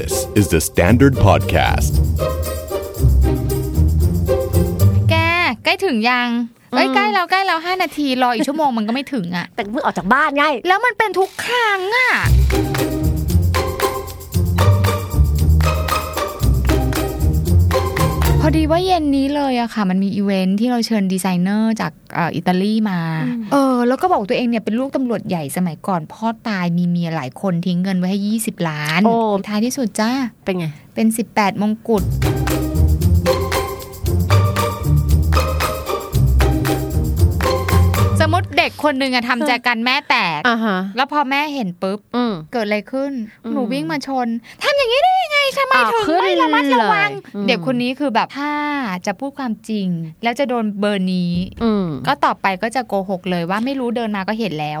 This is the Standard Podcast. แกใกล้ถึงยังเอ้ยใกล้แล้วใกล้แล้วห้านาที รออีกชั่วโมงมันก็ไม่ถึงอะ แต่เพิ่งออกจากบ้านไง แล้วมันเป็นทุกครั้งอะ พอดีว่าเย็นนี้เลยอะค่ะ มันมีอีเวนท์ที่เราเชิญดีไซเนอร์จากเอ่ออิตาลีมา เออ แล้วก็บอกตัวเองเนี่ยเป็นลูกตำรวจใหญ่สมัยก่อนพ่อตายมีเมียหลายคนทิ้งเงินไว้ให้ 20 ล้าน โอ้ท้ายที่สุดจ้า เป็นไง เป็น 18 มงกุฎ กคนหนึ่งอะทำแจกันแม่แตกอ่าฮะแล้วพอแม่เห็นปุ๊บอืมเกิดอะไรขึ้นอืมหนูวิ่งมาชนทำอย่างนี้ได้ยังไงทำไมอ้าวถึงขึ้นไม่ระมัดระวังเลยอืมเด็กคนนี้คือแบบถ้าจะพูดความจริง แล้วจะโดนเบอร์นี้อืมก็ต่อไปก็จะโกหกเลยว่าไม่รู้เดินมาก็เห็นแล้ว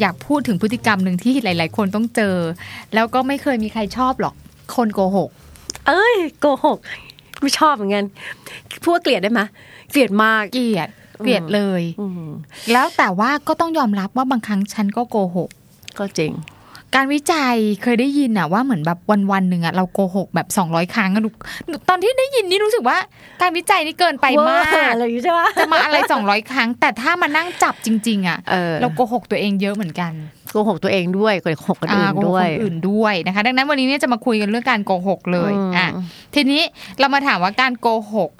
อยากพูดถึงพฤติกรรมหนึ่งที่หลาย ๆ คนต้องเจอ แล้วก็ไม่เคยมีใครชอบหรอก คนโกหก เอ้ยโกหกไม่ชอบเหมือนกันพูดว่าเกลียดได้ไหมเกลียดมากเกลียดเกลียดเลยอืมแล้วแต่ว่าก็ต้องยอมรับว่าบางครั้งฉันก็โกหก ก็จริง การวิจัยเคยได้ยินอะว่าเหมือนแบบวันวันๆหนึ่งอะเราโกหกแบบ200ครั้งอะหนูหนูตอนที่ได้ยินนี่รู้สึกว่า การวิจัยนี่เกินไปมากเวอร์อะไรอย่างงี้ใช่ปะจะมาอะไร200ครั้ง แต่ถ้ามานั่งจับจริง ๆอะเออเราโกหกตัวเองเยอะเหมือนกันโกหกตัวเองด้วยโกหกคนอื่นาโกหกด้วยคนอื่นด้วยนะคะ ดังนั้นวันนี้เนี่ยจะมาคุยกันเรื่องการโกหกเลยอืมอะทีนี้เรามาถามว่าการโกหก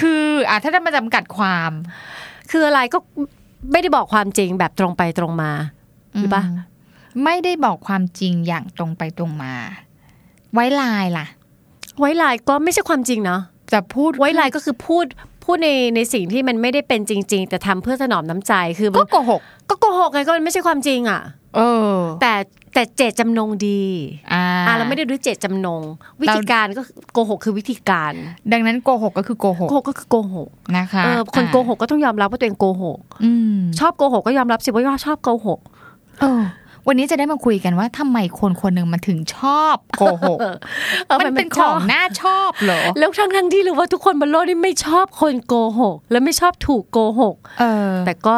คืออะถ้าจะมาจำกัดความ คืออะไรก็ไม่ได้บอกความจริงแบบตรงไปตรงมาหรือปะม ไม่ได้บอกความจริงอย่างตรงไปตรงมา ไว้ลายล่ะ ไว้ลายก็ไม่ใช่ความจริงเนาะจะพูดไว้ลายก็คือพูดพูดในในสิ่งที่มันไม่ได้เป็นจริง ๆ แต่ทำเพื่อถนอมน้ำใจคือก็โกหกก็โกหกไงก็มันไม่ใช่ความจริงอะ เออ แต่แต่เจตจำนงดี อ่าอะเราไม่ได้ดูเจตจำนง วิธีการก็คือโกหกคือวิธีการ ดังนั้นโกหกก็คือโกหกโกหกก็คือโกหกนะคะเออคนโกหกก็ต้องยอมรับว่าตัวเองโกหกอืมชอบโกหกก็ยอมรับสิว่าชอบโกหกเออ วันนี้จะได้มาคุยกันว่าทำไมคนคนหนึ่งมันถึงชอบโกหกเออเออมันเป็นของน่าชอบเหรอแล้วทั้งทั้งๆที่รู้ว่าทุกคนบนโลกนี้ไม่ชอบคนโกหก และไม่ชอบถูกโกหกเออแต่ก็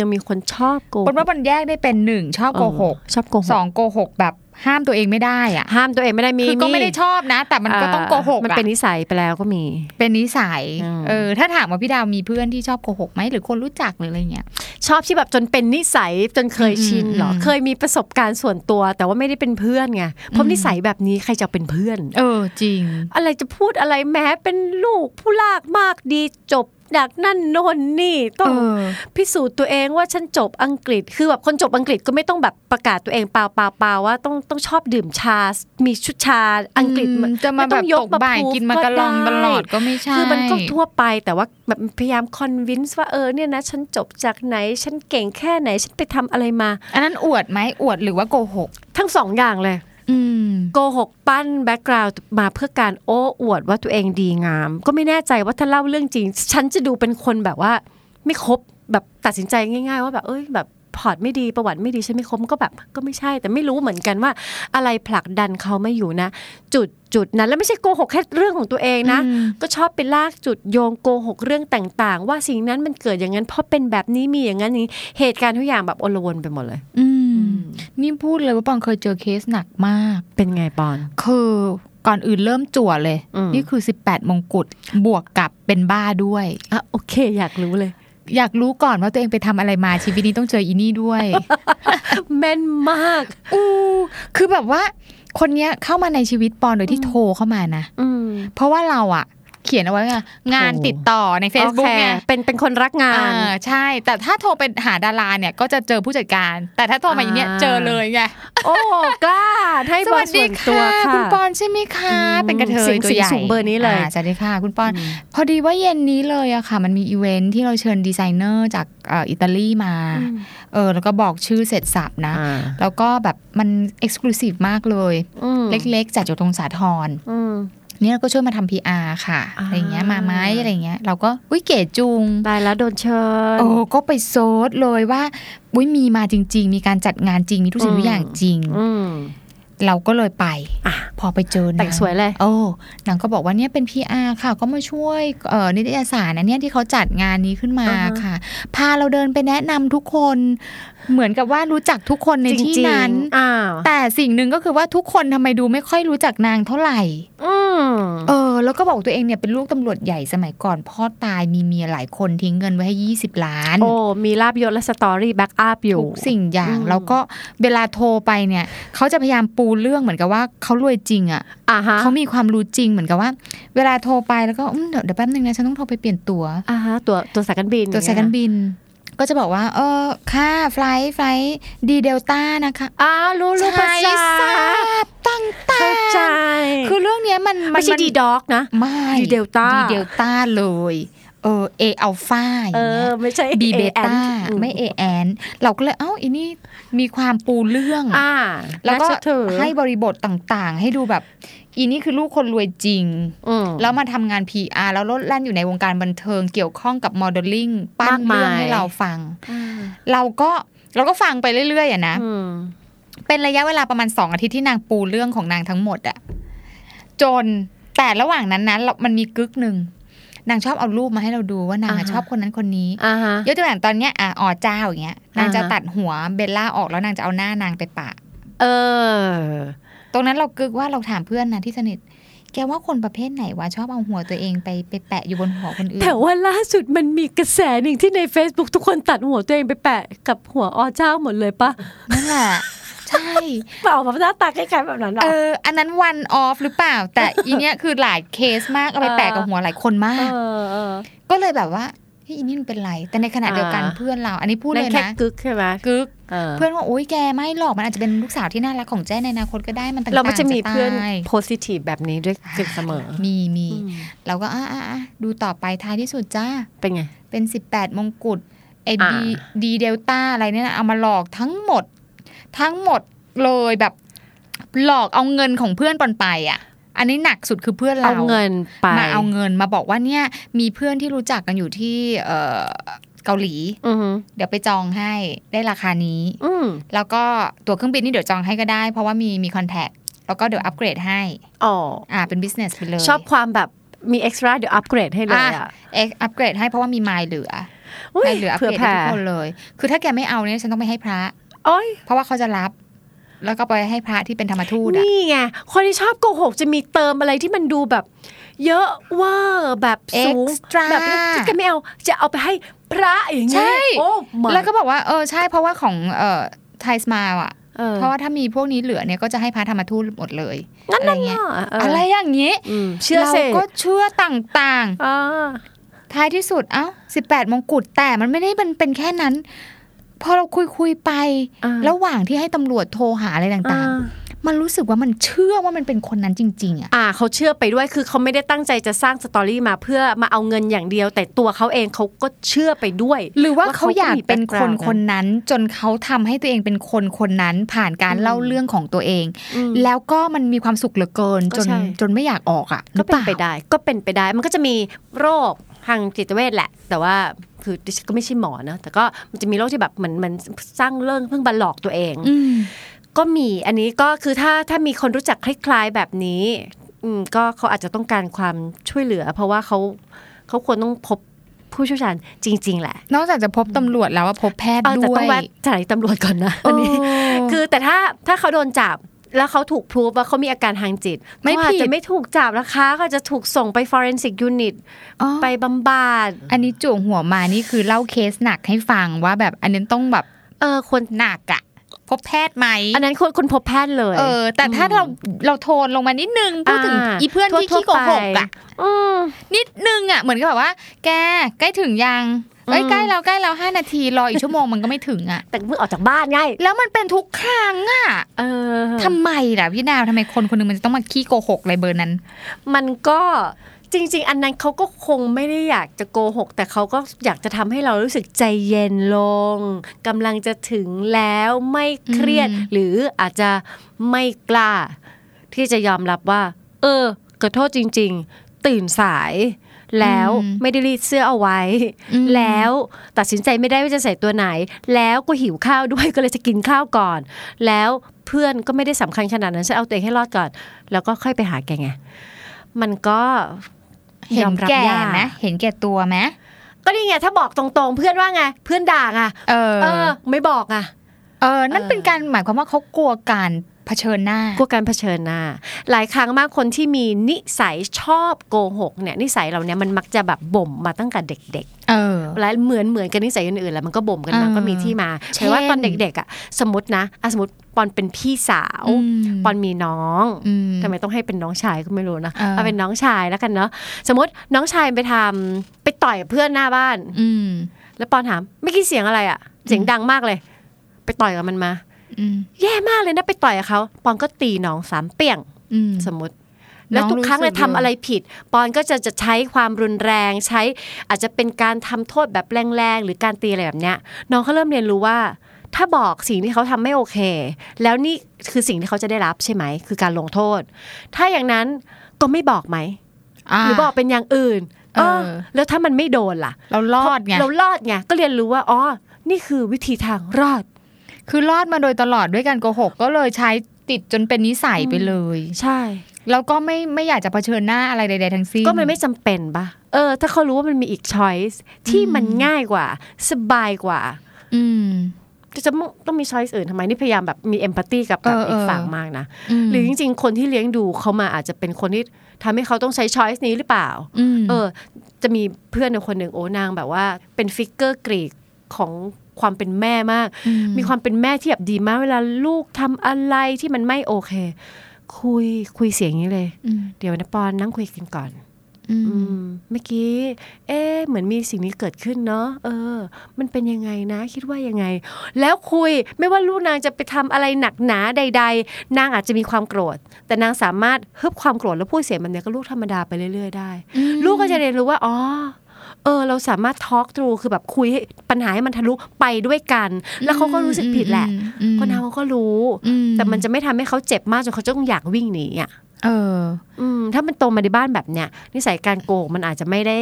ยังมีคนชอบโกหคนกว่ามันแยกได้เป็นหนึ่งชอบโกหกเออชอบโกหสกองโกหกแบบห้ามตัวเองไม่ได้อะห้ามตัวเองไม่ได้มีคือก็ไม่ได้ชอบนะ แต่มันก็ต้องโกหกมันอะเป็นนิสัยไปแล้วก็มี เป็นนิสัยอืมเออถ้าถามว่าพี่ดาวมีเพื่อนที่ชอบโกหกไหมหรือคนรู้จักหรืออะไรเงี้ยชอบที่แบบจนเป็นนิสัยจนเคยชินเหรออืมเคยมีประสบการณ์ส่วนตัว แต่ว่าไม่ได้เป็นเพื่อนไงเพราะนิสัยแบบนี้ใครจะเป็นเพื่อน เออจริง อะไรจะพูดอะไรแม้เป็นลูกผู้ลากมากดีจบ ดักนั่นโน่นนี่ต้องเออพิสูจน์ตัวเองว่าฉันจบอังกฤษ คือแบบคนจบอังกฤษก็ไม่ต้องแบบประกาศตัวเองเปล่าเปล่าเปล่าว่าต้องต้องชอบดื่มชา มีชุดชาอังกฤษอืมจะมาไต้แบอบงยตกกบ่าย proof กินมากระลองตลอดก็ไม่ใช่คือมันก็ทั่วไปแต่ว่าแบบพยายามคอนวินส์ว่าเออเนี่ยนะฉันจบจากไหนฉันเก่งแค่ไหนฉันไปทำอะไรมา อันนั้นอวดไหมอวดหรือว่าโกหก ทั้งสองอย่างเลยอืม โกหกปั้น background มาเพื่อการโอ้อวดว่าตัวเองดีงาม ก็ไม่แน่ใจว่าถ้าเล่าเรื่องจริง ฉันจะดูเป็นคนแบบว่า ไม่คบแบบตัดสินใจง่าย ๆ ว่าแบบเอ้ยแบบ port ไม่ดีประวัติไม่ดีฉันไม่คบมันก็แบบก็ไม่ใช่ แต่ไม่รู้เหมือนกันว่า อะไรผลักดันเขาไม่อยู่นะ จุดจุดนั้นแล้วไม่ใช่โกหกแค่เรื่องของตัวเองนะอืมก็ชอบไปลากจุดโยงโกหกเรื่องต่างๆ ว่าสิ่งนั้นมันเกิดอย่างนั้น เพราะเป็นแบบนี้มีอย่างนั้นอย่างนี้เหตุการณ์ทุกอย่างแบบโอลวนไปหมดเลย อืมนี่พูดเลยว่าปอนเคยเจอเคสหนักมาก เป็นไงปอน คือก่อนอื่นเริ่มจั่วเลยอืมนี่คือ 18 มงกุฎบวกกับเป็นบ้าด้วยอะโอเค อยากรู้เลย อยากรู้ก่อนว่าตัวเองไปทำอะไรมาชีวิตนี้ต้องเจออีนี่ด้วย แม่นมากอู้คือแบบว่า คนเนี้ยเข้ามาในชีวิตปอนโดยที่โทรเข้ามานะอืมเพราะว่าเราอะ เขียนเอาไว้ไงงานโอ้ติดต่อใน Facebook โอเคไงเป็นเป็นคนรักงานอ่าใช่ แต่ถ้าโทรเป็นหาดาราเนี่ยก็จะเจอผู้จัดการ แต่ถ้าโทรมาอย่างเนี้ยอ่าเจอเลยไงโอ้กล้าให้สเบอวัสร์ดีส่วนตัวค่ะค่ะคุณปอนใช่ไหมคะอืมเป็นกระเทเสียยงตัวใหญ่สูงเบอร์นี้เลยาสวัสดีค่ะ คุณปอน พอดีว่าเย็นนี้เลยอะค่ะ มันมีอีเวนท์ที่เราเชิญดีไซเนอร์จากเอ่ออิตาลีมาเออแล้วก็บอกชื่อเสร็จสับนะอ่าแล้วก็แบบมันเอ็กซ์คลูซีฟมากเลยอืมเล็กๆจากจตุรงสาทรอืม เนี่ยเราก็ช่วยมาทำ PR ค่ะอ่าอะไรเงี้ยมาไหมอะไรเงี้ย เราก็อุ้ยเก๋จุงตายแล้วโดนเชิญโอ้ก็ไปโซดเลยว่าอุ้ยมีมาจริง ๆ มีการจัดงานจริงมีทุกสิ่งอืมทุกอย่างจริงอืมเราก็เลยไปอะพอไปเจอนางแต่งสวยเลย โอ้นางก็บอกว่าเนี่ยเป็น PR ค่ะ ก็มาช่วยเอ่อนิตยสารนะเนี่ยที่เขาจัดงานนี้ขึ้นมาอ่าฮะค่ะ พาเราเดินไปแนะนำทุกคน เหมือนกับว่ารู้จักทุกคนในที่นั้นจริงๆอ้าวแต่สิ่งหนึ่งก็คือว่าทุกคนทำไมดูไม่ค่อยรู้จักนางเท่าไหร่ อืม เออ แล้วก็บอกตัวเองเนี่ยเป็นลูกตำรวจใหญ่สมัยก่อนพ่อตายมีเมียหลายคนทิ้งเงินไว้ให้ยี่สิบล้าน โอ้ มีลาภยศและ story backup อยู่ทุกสิ่งอย่างอืมแล้วก็เวลาโทรไปเนี่ย เขาจะพยายามปูเรื่องเหมือนกับว่าเขารวยจริงอะอ่าฮะเขามีความรู้จริงเหมือนกับว่า เวลาโทรไปแล้วก็อืมเดี๋ยวเดี๋ยวแป๊บนึงนะฉันต้องโทรไปเปลี่ยนตั๋วอ่าฮะตัวตัวสายการบินตัวสายการบิน ก็จะบอกว่า เออค่าไฟล์ไฟล์ดีเดลต้านะคะอ้าวรู้รู้ภาษาทราบตั้งตาเข้าใจคือเรื่องเนี้ยมันนไม่ใช่นดีด็อกนะไม่ดีเดลต้าดีเดลต้าเลย เออเออัลฟาอเอย่างเงี้อยไม่ใช่บีเบต้า AN ไม่เอแอนเราก็เลยเอ้าอีนี่มีความปูเรื่องอ่าแล้วก็น่าเชื่อถือให้บริบทต่างๆ ให้ดูแบบ อีนี่คือลูกคนรวยจริงอืมแล้วมาทำงาน PR แล้วลดแล่นอยู่ในวงการบันเทิงเกี่ยวข้องกับโมเดลลิ่งปั้นมากมายเรื่องให้เราฟัง เราก็เราก็ฟังไปเรื่อยๆอะนะอืมเป็นระยะเวลาประมาณสองอาทิตย์ที่นางปูเรื่องของนางทั้งหมดอะจนแต่ระหว่างนั้นนั้นมันมีกึกหนึ่ง นางชอบเอารูปมาให้เราดูว่านางอะอ่าฮะชอบคนนั้นคนนี้อ่าฮะยกตัวอย่างตอนเนี้ยอะอ๋อเจ้าอย่างเงี้ยนางจะอ่าฮะตัดหัวเบลล่าออกแล้วนางจะเอาหน้านางไปปะ เออ ตรงนั้นเรากึกว่าเราถามเพื่อนนะที่สนิทแกว่าคนประเภทไหนวะชอบเอาหัวตัวเองไปไปแปะอยู่บนหัวคนอื่นแต่ว่าล่าสุดมันมีกระแสหนึ่งที่ใน Facebook ทุกคนตัดหัวตัวเองไปแปะกับหัวอเจ้าหมดเลยปะนั่นแหละ ใช่เปล่าแบบหน้าตาคล้ายๆแบบนั้นหรเออออันนั้นวันออฟหรือเปล่า แต่อีเนี้ยคือหลายเคสมากเอาไปแปะกับหัวหลายคนมากเออเออก็เลยแบบว่าเฮ้ยอีนี่มันเป็นไร แต่ในขณะเดียวกันอ่าเพื่อนเรา อันนี้พูดนั่เลนยแค่นะกึกใช่ไหมกึกเออเพื่อนว่าโอ๊ยแกไม่หรอกมันอาจจะเป็นลูกสาวที่น่ารักของแจ้ในอนาคตก็ได้มันต่างๆเราไม่จะมีตายเพื่อนโพสิทีฟแบบนี้ด้วยกันเสมอ มีมีอืมเราก็อะอะอะดูต่อไปท้ายที่สุดจ้าเป็นไงเป็น 18 มงกุฎไอ้อ่าดีดีเดลต้าอะไรเนี่ยนะเอามาหลอกทั้งหมด ทั้งหมดเลยแบบหลอกเอาเงินของเพื่อนปอนไปอะอันนี้หนักสุดคือเพื่อนเราเอาเงินไปมาเอาเงินมาบอกว่าเนี่ยมีเพื่อนที่รู้จักกันอยู่ที่เอ่อเกาหลีอือหือเดี๋ยวไปจองให้ได้ราคานี้อืมแล้วก็ตั๋วเครื่องบินนี่เดี๋ยวจองให้ก็ได้ เพราะว่ามีมี contact แล้วก็เดี๋ยวอัปเกรดให้อ๋ออ่าเป็น business ไปเลย ชอบความแบบมี extra เดี๋ยวอัปเกรดให้เลยอะเอ็กอัปเกรดให้เพราะว่ามีไมล์เหลืออุ๊ยให้เหลืออัปเผื่อเกรดให้แผ่ทุกคนเลย คือถ้าแกไม่เอาเนี่ยฉันต้องไปให้พระ โอ้ยเพราะว่าเขาจะรับ แล้วก็ไปให้พระที่เป็นธรรมทูตอะนี่ไงคนที่ชอบโกหกจะมีเติมอะไรที่มันดูแบบ เยอะเว่าแบบสูง Extra แบบที่แกไม่เอาจะเอาไปให้พระอย่างใช่เงี้ยโอ้ my แล้วก็บอกว่าเออใช่เพราะว่าของเอ่อไทยสมาลอะเออเพราะว่าถ้ามีพวกนี้เหลือเนี่ยก็จะให้พระธรรมทูตหมดเลยงั้นอะไรนั่นเงี้ยเอออะไรอย่างนี้อืมเชื่อเราสิก็เชื่อต่างอ่าๆท้ายที่สุดเอ้าสิบแปดมงกุฎแต่มันไม่ได้เป็นเป็นแค่นั้น พอเราคุยคุยๆไปอ่าระหว่างที่ให้ตำรวจโทรหาอะไรต่างอ่าๆมันรู้สึกว่ามันเชื่อว่ามันเป็นคนนั้นจริง ๆ อะอ่าเขาเชื่อไปด้วยคือเขาไม่ได้ตั้งใจจะสร้างสตอรี่มาเพื่อมาเอาเงินอย่างเดียว แต่ตัวเขาเองเขาก็เชื่อไปด้วย หรือว่าว่าเขาเขาก็อยากมีเป็นคน background คนนั้น จนเขาทำให้ตัวเองเป็นคนคนนั้นผ่านการอืมเล่าเรื่องของตัวเองอืมแล้วก็มันมีความสุขเหลือเกินก็จนใช่จนไม่อยากออกอะหก็รือเป็นล่าไปได้ ก็เป็นไปได้มันก็จะมีโรคทางจิตเวชแหละ แต่ว่า คือดิฉันก็ไม่ใช่หมอนะแต่ก็มันจะมีโรคที่แบบเหมือนเหมันสร้างเรื่องเพิ่งบันหลอกตัวเองอืมก็มีอันนี้ก็คือถ้าถ้ามีคนรู้จักคล้ายๆแบบนี้อืมก็เขาอาจจะต้องการความช่วยเหลือ เพราะว่าเขาเขาควรต้องพบผู้เชี่ยวชาญจริง ๆ แหละ นอกจากจะพบตำรวจแล้วว่าพบแพทย์เออด้แต่วต้องยแวะสถานีตำรวจก่อนนะอันนี้เออคือแต่ถ้าถ้าเขาโดนจับ แล้วเขาถูกพรูฟว่าเขามีอาการทางจิต ไม่เขาอาจผิจะดไม่ถูกจับนะคะเขาอาจจะถูกส่งไป forensic unit อ๋อไปบำบัดอันนี้จู่หัวมานี่คือเล่าเคสหนักให้ฟังว่าแบบอันนี้ต้องแบบ เออควรหนักอะพบแพทย์ไหม อันนั้นควรคุณพบแพทย์เลย เออ แต่ถ้าเราเราโทนลงมานิดนึงพูดถึงอ่าอีเพื่อนที่ทั่วๆขี้โกหกไปอะอืมนิดนึงอะ เหมือนกับแบบว่า แกใกล้ถึงยังเอ้ยอืม ใกล้แล้วใกล้แล้วห้านาทีรออีกชั่วโมงมันก็ไม่ถึงอะ แต่เพิ่งออกจากบ้านไงแล้วมันเป็นทุกครั้งอะเออทำไมล่ะพี่ดาวทำไมคนคนหนึงมันจะต้องมาขี้โกหกอะไรเบอร์นั้น มันก็จริง ๆ อันนั้นเขาก็คงไม่ได้อยากจะโกหก แต่เขาก็อยากจะทำให้เรารู้สึกใจเย็นลงกำลังจะถึงแล้วไม่เครียดอืมหรืออาจจะไม่กล้า ที่จะยอมรับว่า เออขอโทษจริง ๆ ตื่นสาย แล้วอืมไม่ได้รีดเสื้อเอาไว้อืมแล้วตัดสินใจไม่ได้ว่าจะใส่ตัวไหน แล้วก็หิวข้าวด้วยก็เลยจะกินข้าวก่อน แล้วเพื่อนก็ไม่ได้สำคัญขนาดนั้นฉันเอาตัวเองให้รอดก่อน แล้วก็ค่อยไปหาแกไงมันก็เห็ยนอมรับแก่ยากไหมเห็นแก่ตัวไหมก็นี่ไงถ้าบอกตรงๆ เพื่อนว่าไง เพื่อนด่าไงเออเออไม่บอกอะเออ นั่นเออเป็นการหมายความว่าเขากลัวการ เผชิญหน้ากลัวการเผชิญหน้า หลายครั้งมากคนที่มีนิสัยชอบโกหกเนี่ยนิสัยเราเนี่ยมันมักจะแบบบ่มมาตั้งแต่เด็กเออๆและเหมือนเหมือนกันนิสัยอื่นๆแล้วมันก็บ่มกันมาเออก็มีที่มาเช่นแต่ว่าตอนเด็กๆอะสมมตินะอะสมมติปอนเป็นพี่สาวอืมปอนมีน้องอืมทำไมต้องให้เป็นน้องชายก็ไม่รู้นะเออเอาเป็นน้องชายแล้วกันเนาะสมมติน้องชายไปทำไปต่อยกับเพื่อนหน้าบ้าน อืมแล้วปอนถามไม่คิดเสียงอะไรอะ เสียงดังมากเลย ไปต่อยกับมันมาอืม แย่มากเลยนะไปต่อยกับเขาปอนก็ตีน้องสามเปี้ยงอืมสมมติ แล้วทุกครั้งเลยน้องรู้สึกทำอะไรผิด ปอนก็จะจะใช้ความรุนแรงใช้ อาจจะเป็นการทำโทษแบบแรงๆหรือการตีอะไรแบบเนี้ย น้องเขาเริ่มเรียนรู้ว่า ถ้าบอกสิ่งที่เขาทำไม่โอเค แล้วนี่คือสิ่งที่เขาจะได้รับใช่ไหม คือการลงโทษ ถ้าอย่างนั้นก็ไม่บอกไหมาหรือบอกเป็นอย่างอื่นเออแล้วถ้ามันไม่โดนล่ะ เรารอดไงเรารอดไงก็เรียนรู้ว่าอ๋อนี่คือวิธีทางรอด คือรอดมาโดยตลอดด้วยการโกหก ก็เลยใช้ติดจนเป็นนิสัยไปเลย ใช่ แล้วก็ไม่ไม่อยากจะเผชิญหน้าอะไรใดๆทั้งสิ้นก็มันไม่จำเป็นปะเออ ถ้าเขารู้ว่ามันมีอีก choice ที่มันง่ายกว่า สบายกว่า อืมจะจะต้องมี choice อื่นทำไมนี่พยายามแบบมี empathy กับกับเออเอออีอีกฝั่งมากนะมหรือจริง ๆ คนที่เลี้ยงดูเขามาอาจจะเป็นคนที่ทำให้เขาต้องใช้ choice นี้หรือเปล่ามเออ จะมีเพื่อนคนหนึ่งโอ้นางแบบว่าเป็น figure กรีกของ ความเป็นแม่มาก มีความเป็นแม่ที่แบบดีมาก เวลาลูกทำอะไรที่มันไม่โอเค คุยคุยเสียงนี้เลยอืมเดี๋ยวนะปอนนั่งคุยกันก่อนอืมอืมเมื่อกี้ เอ๊ะเหมือนมีสิ่งนี้เกิดขึ้นเนาะ เออ มันเป็นยังไงนะ คิดว่ายังไง แล้วคุย ไม่ว่าลูกนางจะไปทำอะไรหนักหนาใด ๆ นางอาจจะมีความโกรธ แต่นางสามารถฮึบความโกรธแล้วพูดเสียงแบบเนี้ยก็ลูกธรรมดาไปเรื่อย ๆ ได้ ลูกก็จะเรียนรู้ว่า อ๋อเออเราสามารถทอล์กทรูคือแบบคุยให้ปัญหาให้มันทะลุไปด้วยกัน แล้วเขาก็รู้สึกผิดแหละอืมคนทำเขาก็รู้อืแต่มันจะไม่ทำให้เขาเจ็บมากจนเขาจะต้องอยากวิ่งหนีอะเออ อืม ถ้ามันโตมาในบ้านแบบเนี้ยนิสัยการโกงมันอาจจะไม่ได้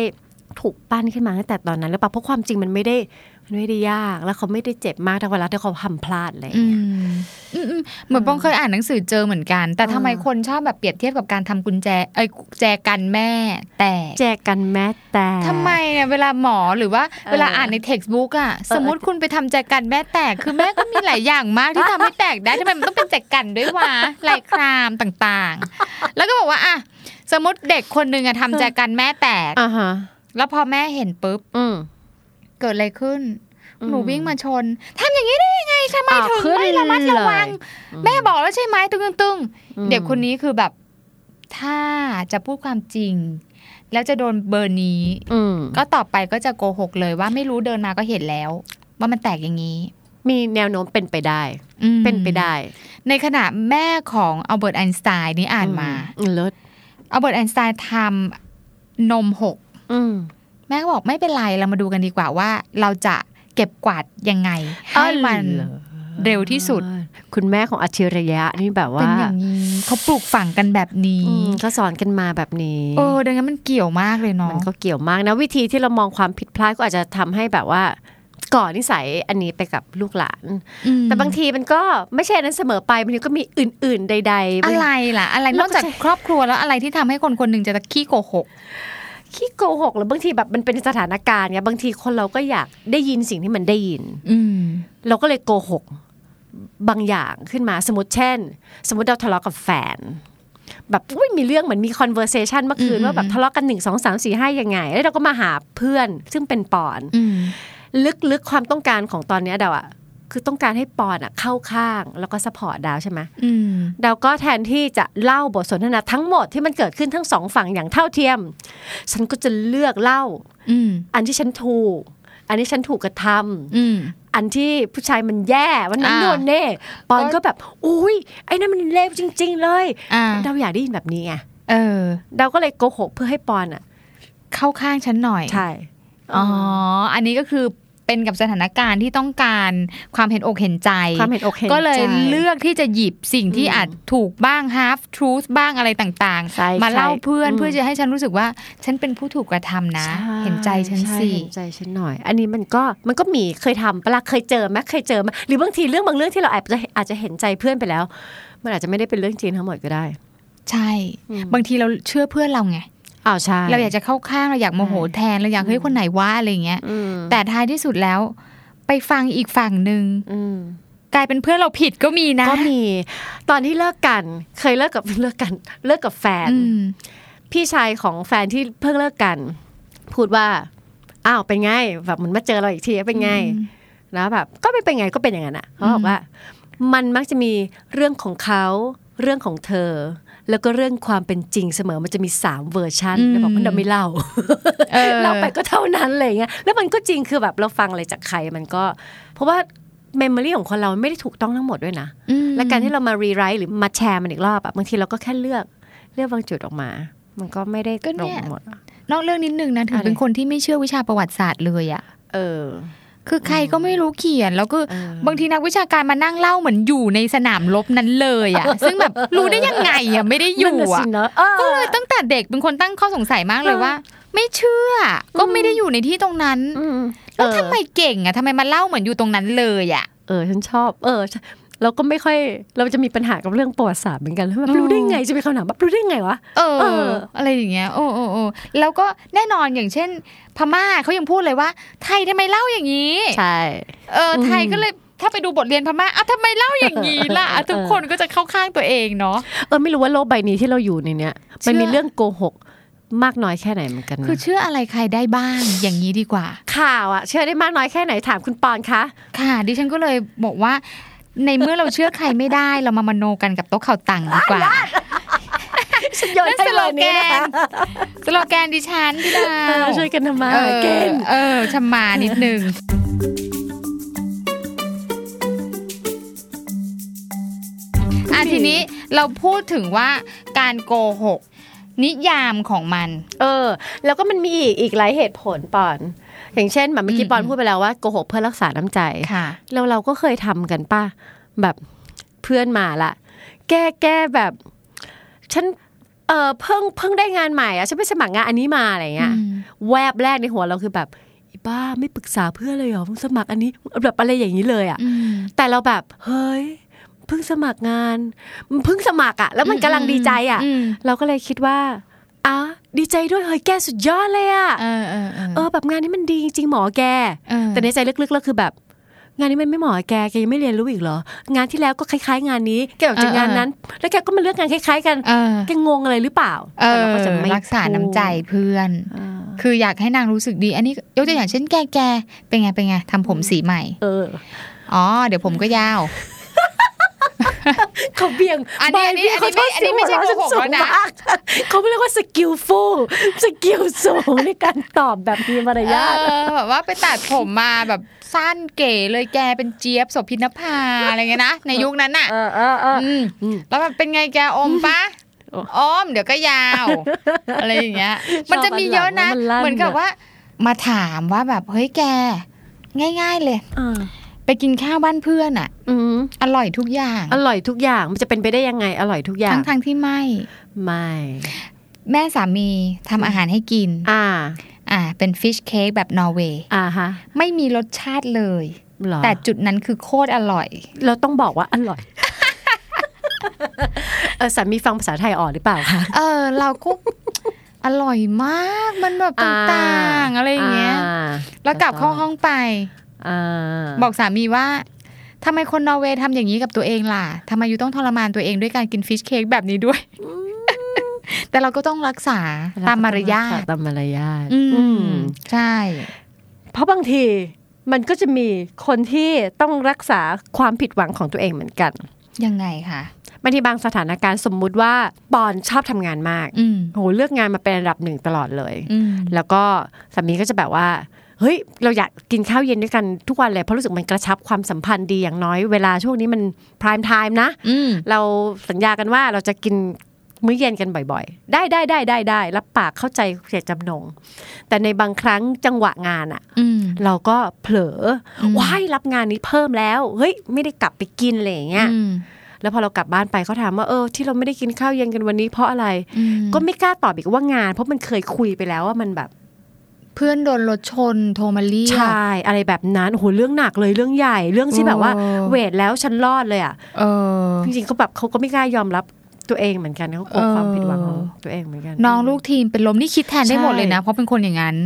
ถูกปั้นขึ้นมาตั้งแต่ตอนนั้นหรือเปล่าเพราะความจริงมันไม่ได้มัน ไม่ได้ยากแล้วเขาไม่ได้เจ็บมากถ้าเวลาที่เขาทำพลาดอะไรอย่างอืเงี้ยมอืมอืมเหมือนปองเคยอ่านหนังสือเจอเหมือนกัน แต่เออทำไมคนชอบแบบเปรียบเทียบกับการทำกุญแจเอ้ยแจกันแม่ แต่แจกกันแม้แต่ทำไมเนี่ยเวลาหมอหรือว่าเออเวลาอ่านในเท็กซ์บุ๊กอะสมมติคุณไปทำแจกันแม่แตกคือแม่ก็มีหลายอย่างมากที่ทำให้แตกได้ทำไมมันต้องเป็นแจกันด้วยวะลายครามต่างๆ แล้วก็บอกว่าอะสมมติเด็กคนหนึ่งอะทำแจกันแม่แตกอ่าฮะแล้วพอแม่เห็นปุ๊บอืม เกิดอะไรขึ้นอืมหนูวิ่งมาชนทำอย่างนี้ได้ยังไงทำไมอ้าวถึงขึ้นไม่ระมัดระวังเลยแม่บอกแล้วใช่ไหมตึงตึงๆอืมเด็กคนนี้คือแบบ ถ้าจะพูดความจริง แล้วจะโดนเบอร์นี้อืมก็ต่อไปก็จะโกหกเลยว่าไม่รู้เดินมาก็เห็นแล้ว ว่ามันแตกอย่างนี้มีแนวโน้มเป็นไปได้อืมเป็นไปได้ ในขณะแม่ของอัลเบิร์ตไอน์สไตน์นี่อ่านมาอืเลิศอัลเบิร์ตไอน์สไตน์ทำนมหกอืม แม่ก็บอกไม่เป็นไรเรามาดูกันดีกว่าว่า เราจะเก็บกวาดยังไงให้มันอ๋อเหรอเร็วที่สุด คุณแม่ของอัจฉริยะนี่แบบว่าเป็นอย่างนี้เขาปลูกฝังกันแบบนี้อืมเขาสอนกันมาแบบนี้เออดังนั้นมันเกี่ยวมากเลยเนาะมันก็เกี่ยวมากนะวิธีที่เรามองความผิดพลาดก็อาจจะทำให้แบบว่าก่อนนิสัยอันนี้ไปกับลูกหลานอืมแต่บางทีมันก็ไม่ใช่นั้นเสมอไปบางทีก็มีอื่น ๆ ใด ๆ อะไรล่ะ อะไรนเราอกก็จากใช่ครอบครัวแล้วอะไรที่ทำให้คนคนหนึ่งจะขี้โกหก ขี้โกหกหรือบางทีแบบมันเป็นสถานการณ์ไงบางทีคนเราก็อยากได้ยินสิ่งที่มันได้ยิน อืมเราก็เลยโกหกบางอย่างขึ้นมาสมมติเช่น สมมติเราทะเลาะกับแฟน แบบอุ้ยมีเรื่องเหมือนมี conversation เมื่อคืนอืมว่าแบบทะเลาะกันหนึ่งสองสามสี่ห้ายังไง แล้วเราก็มาหาเพื่อนซึ่งเป็นปอนอืมลึกๆความต้องการของตอนเนี้ยดาวอะ คือต้องการให้ปอนอะเข้าข้างแล้วก็ support ดาวใช่ไหมอืมดาวก็แทนที่จะเล่าบทสนทนาทั้งหมดที่มันเกิดขึ้นทั้งสองฝั่งอย่างเท่าเทียม ฉันก็จะเลือกเล่าอืมอันที่ฉันถูก อันที่ฉันถูกกระทำอืมอันที่ผู้ชายมันแย่วันนั้นอ่าโดนเน่ปอนก็แบบอุ้ยไอ้นั่นมันเลวจริง ๆ เลยอ่าดาวอยากได้ยินแบบนี้ไงเออดาวก็เลยโกหกเพื่อให้ปอนอะเข้าข้างฉันหน่อยใช่อ๋ออันนี้ก็คือ เป็นกับสถานการณ์ที่ต้องการความเห็นอกเห็นใจ ความเห็นอกเห็นใจ ก็เลยเลือกที่จะหยิบสิ่งที่อืมอาจถูกบ้าง half truth บ้างอะไรต่างใช่ๆ มาเล่าเพื่อนใช่ เพื่อจะให้ฉันรู้สึกว่าฉันเป็นผู้ถูกกระทำนะ เห็นใจฉันช่สิเห็นใจฉันหน่อย อันนี้มันก็มันก็มีเคยทำปะล่ะเคยเจอไหมเคยเจอไหมหรือบางทีเรื่องบางเรื่องที่เราอาจจะอาจจะเห็นใจเพื่อนไปแล้ว มันอาจจะไม่ได้เป็นเรื่องจริงทั้งหมดก็ได้ ใช่บางทีเราเชื่อเพื่อนเราไง อ้าวใช่เราอยากจะเข้าข้างเราอยากโมโหแทนเราอยากเฮ้ยคนไหนว่าอะไรอย่างเงี้ยอืมแต่ท้ายที่สุดแล้ว ไปฟังอีกฝั่งหนึ่งอืมกลายเป็นเพื่อนเราผิดก็มีนะก็มี ตอนที่เลิกกัน เคยเลิกกับเลิกกัน เลิกกับแฟนอืมพี่ชายของแฟนที่เพิ่งเลิกกัน พูดว่าอ้าวเป็นไง แบบเหมันมาเจอเราอีกทีเป็นไงแล้วแบบ ก็ไม่เป็นไงก็เป็นอย่างนั้นอะเขาบอกว่า มันมักจะมีเรื่องของเขาเรื่องของเธอ แล้วก็เรื่องความเป็นจริงเสมอมันจะมีสามเวอร์ชันอืมแล้วบอกมันเราไม่เล่าเออเล่าไปก็เท่านั้นอะไรเงี้ยแล้วมันก็จริงคือแบบเราฟังอะไรจากใครมันก็ เพราะว่า memory ของคนเราไม่ได้ถูกต้องทั้งหมดด้วยนะอืมและการที่เรามา rewrite หรือมาแชร์มันอีกรอบอะบางทีเราก็แค่เลือกเลือกบางจุดออกมา มันก็ไม่ได้ตรง ก็เนี่ยหมดอะนอกเรื่องนิดนึงนะถึงอะไรเป็นคนที่ไม่เชื่อวิชาประวัติศาสตร์เลยอะเออ คือใครก็ไม่รู้เขียน แล้วก็เออบางทีนักวิชาการมานั่งเล่าเหมือนอยู่ในสนามรบนั้นเลยอะซึ่งแบบรู้ได้ยังไงอะไม่ได้อยู่นั่นน่ะอะสิเนอะเออก็เลยตั้งแต่เด็กเป็นคนตั้งข้อสงสัยมากเลยว่า ไม่เชื่อ ก็ไม่ได้อยู่ในที่ตรงนั้นอืมแล้วเออทำไมเก่งอะทำไมมาเล่าเหมือนอยู่ตรงนั้นเลยอะเออฉันชอบ เออ เราก็ไม่ค่อยเราจะมีปัญหากับเรื่องประวัติศาสตร์เหมือนกันแบบรู้ได้ไงจะเป็นคำถามแบบรู้ได้ไงวะเออเออ อะไรอย่างเงี้ยโอ้โอ้โอ้แล้วก็แน่นอนอย่างเช่น พม่าเขายังพูดเลยว่า ไทยทำไมเล่าอย่างนี้ใช่เออไทยก็เลยถ้าไปดูบทเรียนพม่าอ้าวทำไมเล่าอย่างนี้ล่ะอะ ทุกคนก็จะเข้าข้างตัวเองเนาะเออไม่รู้ว่าโลกใบนี้ที่เราอยู่ในเนี้ยมันเชื่อมีเรื่องโกหกมากน้อยแค่ไหนเหมือนกันนะคือเชื่ออะไรใครได้บ้างอย่างนี้ดีกว่า ข่าวอะเชื่อได้มากน้อยแค่ไหนถามคุณปอนคะค่ะ ดิฉันก็เลยบอกว่า ในเมื่อเราเชื่อใครไม่ได้เรามามโนกันกับโต๊ะข่าวตังดีกว่าฉันโยนนั่นให้สโลเลยแกนี่นะคะนสโลแกนดิฉันพี่ดาเออวช่วยกันทำมาเอหาอกินเออชำมานิดนึงอะทีนี้เราพูดถึงว่าการโกหกนิยามของมัน เออ แล้วก็มันมีอีกอีกหลายเหตุผลปอน อย่างเช่นแบบเมื่อกี้อืมปอนพูดไปแล้วว่าโกหกเพื่อรักษาน้ำใจค่ะแล้วเราก็เคยทำกันป่ะ แบบเพื่อนมาละ แก้แก้แบบ ฉันเออเพิ่งเพิ่งได้งานใหม่อะฉันไปสมัครงานอันนี้มาอะไรเงี้ยอืมแวบแรกในหัวเราคือแบบอีบ้าไม่ปรึกษาเพื่อนเลยเหรอเพิ่งสมัครอันนี้แบบอะไรอย่างนี้เลยอะอืมแต่เราแบบเฮ้ยเพิ่งสมัครงานมันเพิ่งสมัครอะแล้วมันกำลังดีใจอะอืมเราก็เลยคิดว่าอะดีใจด้วยเฮ้ยแกสุดยอดเลยอะเออเออเออเออแบบงานนี้มันดีจริงๆหมอแกเออแต่ในใจลึกๆแล้วคือแบบ งานนี้มันไม่เหมาะกับแกแกยังไม่เรียนรู้อีกเหรองานที่แล้วก็คล้าย ๆ งานนี้แกออกจากงานนั้น แล้วแกก็มาเลือกงานคล้าย ๆ กันเออแกงงอะไรหรือเปล่าเอแต่อเราก็จะไม่รักษาน้ำใจพูดเพื่อนเออคืออยากให้นางรู้สึกดี อันนี้ยกตัวอย่างเช่นแกแกเป็นไงเป็นไงทำผมสีใหม่ เอออ๋อ เดี๋ยวผมก็ยาวเขาเบี่ยงอันนี้อันนี้ใบอันนี้ไม่อันนี้ไม่ใช่โกหกแล้วนะเขาเรียกว่า skillful skill สูงในการตอบแบบมีมารยาทเออแบบว่าไปตัดผมมาแบบ สั้นเก๋เลยแกเป็นเจี๊ยบโสภิตนภาอะไรเงี้ยนะในยุคนั้นน่ะเออเออเอออืมอืมแล้วแบบเป็นไงแกอมปะโอ้อมเดี๋ยวก็ยาว อะไรอย่างเงี้ย มันจะมีเยอะนะชอบอันหลังว่ามันลั่นเหมือนกับว่า มาถามว่าแบบเฮ้ยแก ง่าย ๆ เลยเออไปกินข้าวบ้านเพื่อนอะอืมอร่อยทุกอย่าง อร่อยทุกอย่างมันจะเป็นไปได้ยังไง อร่อยทุกอย่างทั้งทางๆที่ไม่ ไม่ แม่สามีทำอาหารให้กิน อ่า อ่าเป็นฟิชเค้กแบบนอร์เวย์อ่าฮะไม่มีรสชาติเลยหรอแต่จุดนั้นคือโคตรอร่อย เราต้องบอกว่าอร่อยเออสามีฟังภาษาไทยออกหรือเปล่าคะเออ เราก็อร่อยมากมันแบบต่างๆอะไรอย่างเงี้ยาแล้วกลับเข้าห้องไปอ่าบอกสามีว่าทำไมคนนอร์เวย์ทำอย่างนี้กับตัวเองล่ะทำไมอยู่ต้องทรมานตัวเองด้วยการกินฟิชเค้กแบบนี้ด้วย แต่เราก็ต้องรักษาตามมารยาทตามมารยาทอือืมมใช่ เพราะบางทีมันก็จะมีคนที่ต้องรักษาความผิดหวังของตัวเองเหมือนกัน ยังไงคะบางทีบางสถานการณ์สมมุติว่าปอนชอบทำงานมากอืมโหเลือกงานมาเป็นอันดับหนึ่งตลอดเลยอืมแล้วก็สามีก็จะแบบว่าเฮ้ยเราอยากกินข้าวเย็นด้วยกันทุกวันเลยเพราะรู้สึกมันกระชับความสัมพันธ์ดีอย่างน้อยเวลาช่วงนี้มันพราย m ไทม์นะอืมเราสัญญากันว่าเราจะกิน มื้อเย็นกันบ่อยๆ ได้ได้ได้ได้ได้รับปากเข้าใจเสียจำนง แต่ในบางครั้งจังหวะงานอะอืมเราก็เผลออมว้ายรับงานนี้เพิ่มแล้วเฮ้ยไม่ได้กลับไปกินอะไรอย่างเงี้ยอืมแล้วพอเรากลับบ้านไปเขาถามว่าเออที่เราไม่ได้กินข้าวเย็นกันวันนี้เพราะอะไรอืมก็ไม่กล้าตอบอีกว่างาน เพราะมันเคยคุยไปแล้วว่ามันแบบ เพื่อนโดนรถชนโทรมาเรียกใช่อะไรแบบนั้นโอ้โหเรื่องหนักเลยเรื่องใหญ่ เรื่องที่แบบว่าเออเวทแล้วฉันรอดเลยอะเออจริงๆเขาแบบเขาก็ไม่กล้ายอมรับ ตัวเองเหมือนกันเขากลัวเออความผิดหวังของตัวเองเหมือนกัน น้องลูกทีมเป็นลมนี่คิดแทนได้ใช่หมดเลยนะ เพราะเป็นคนอย่างนั้น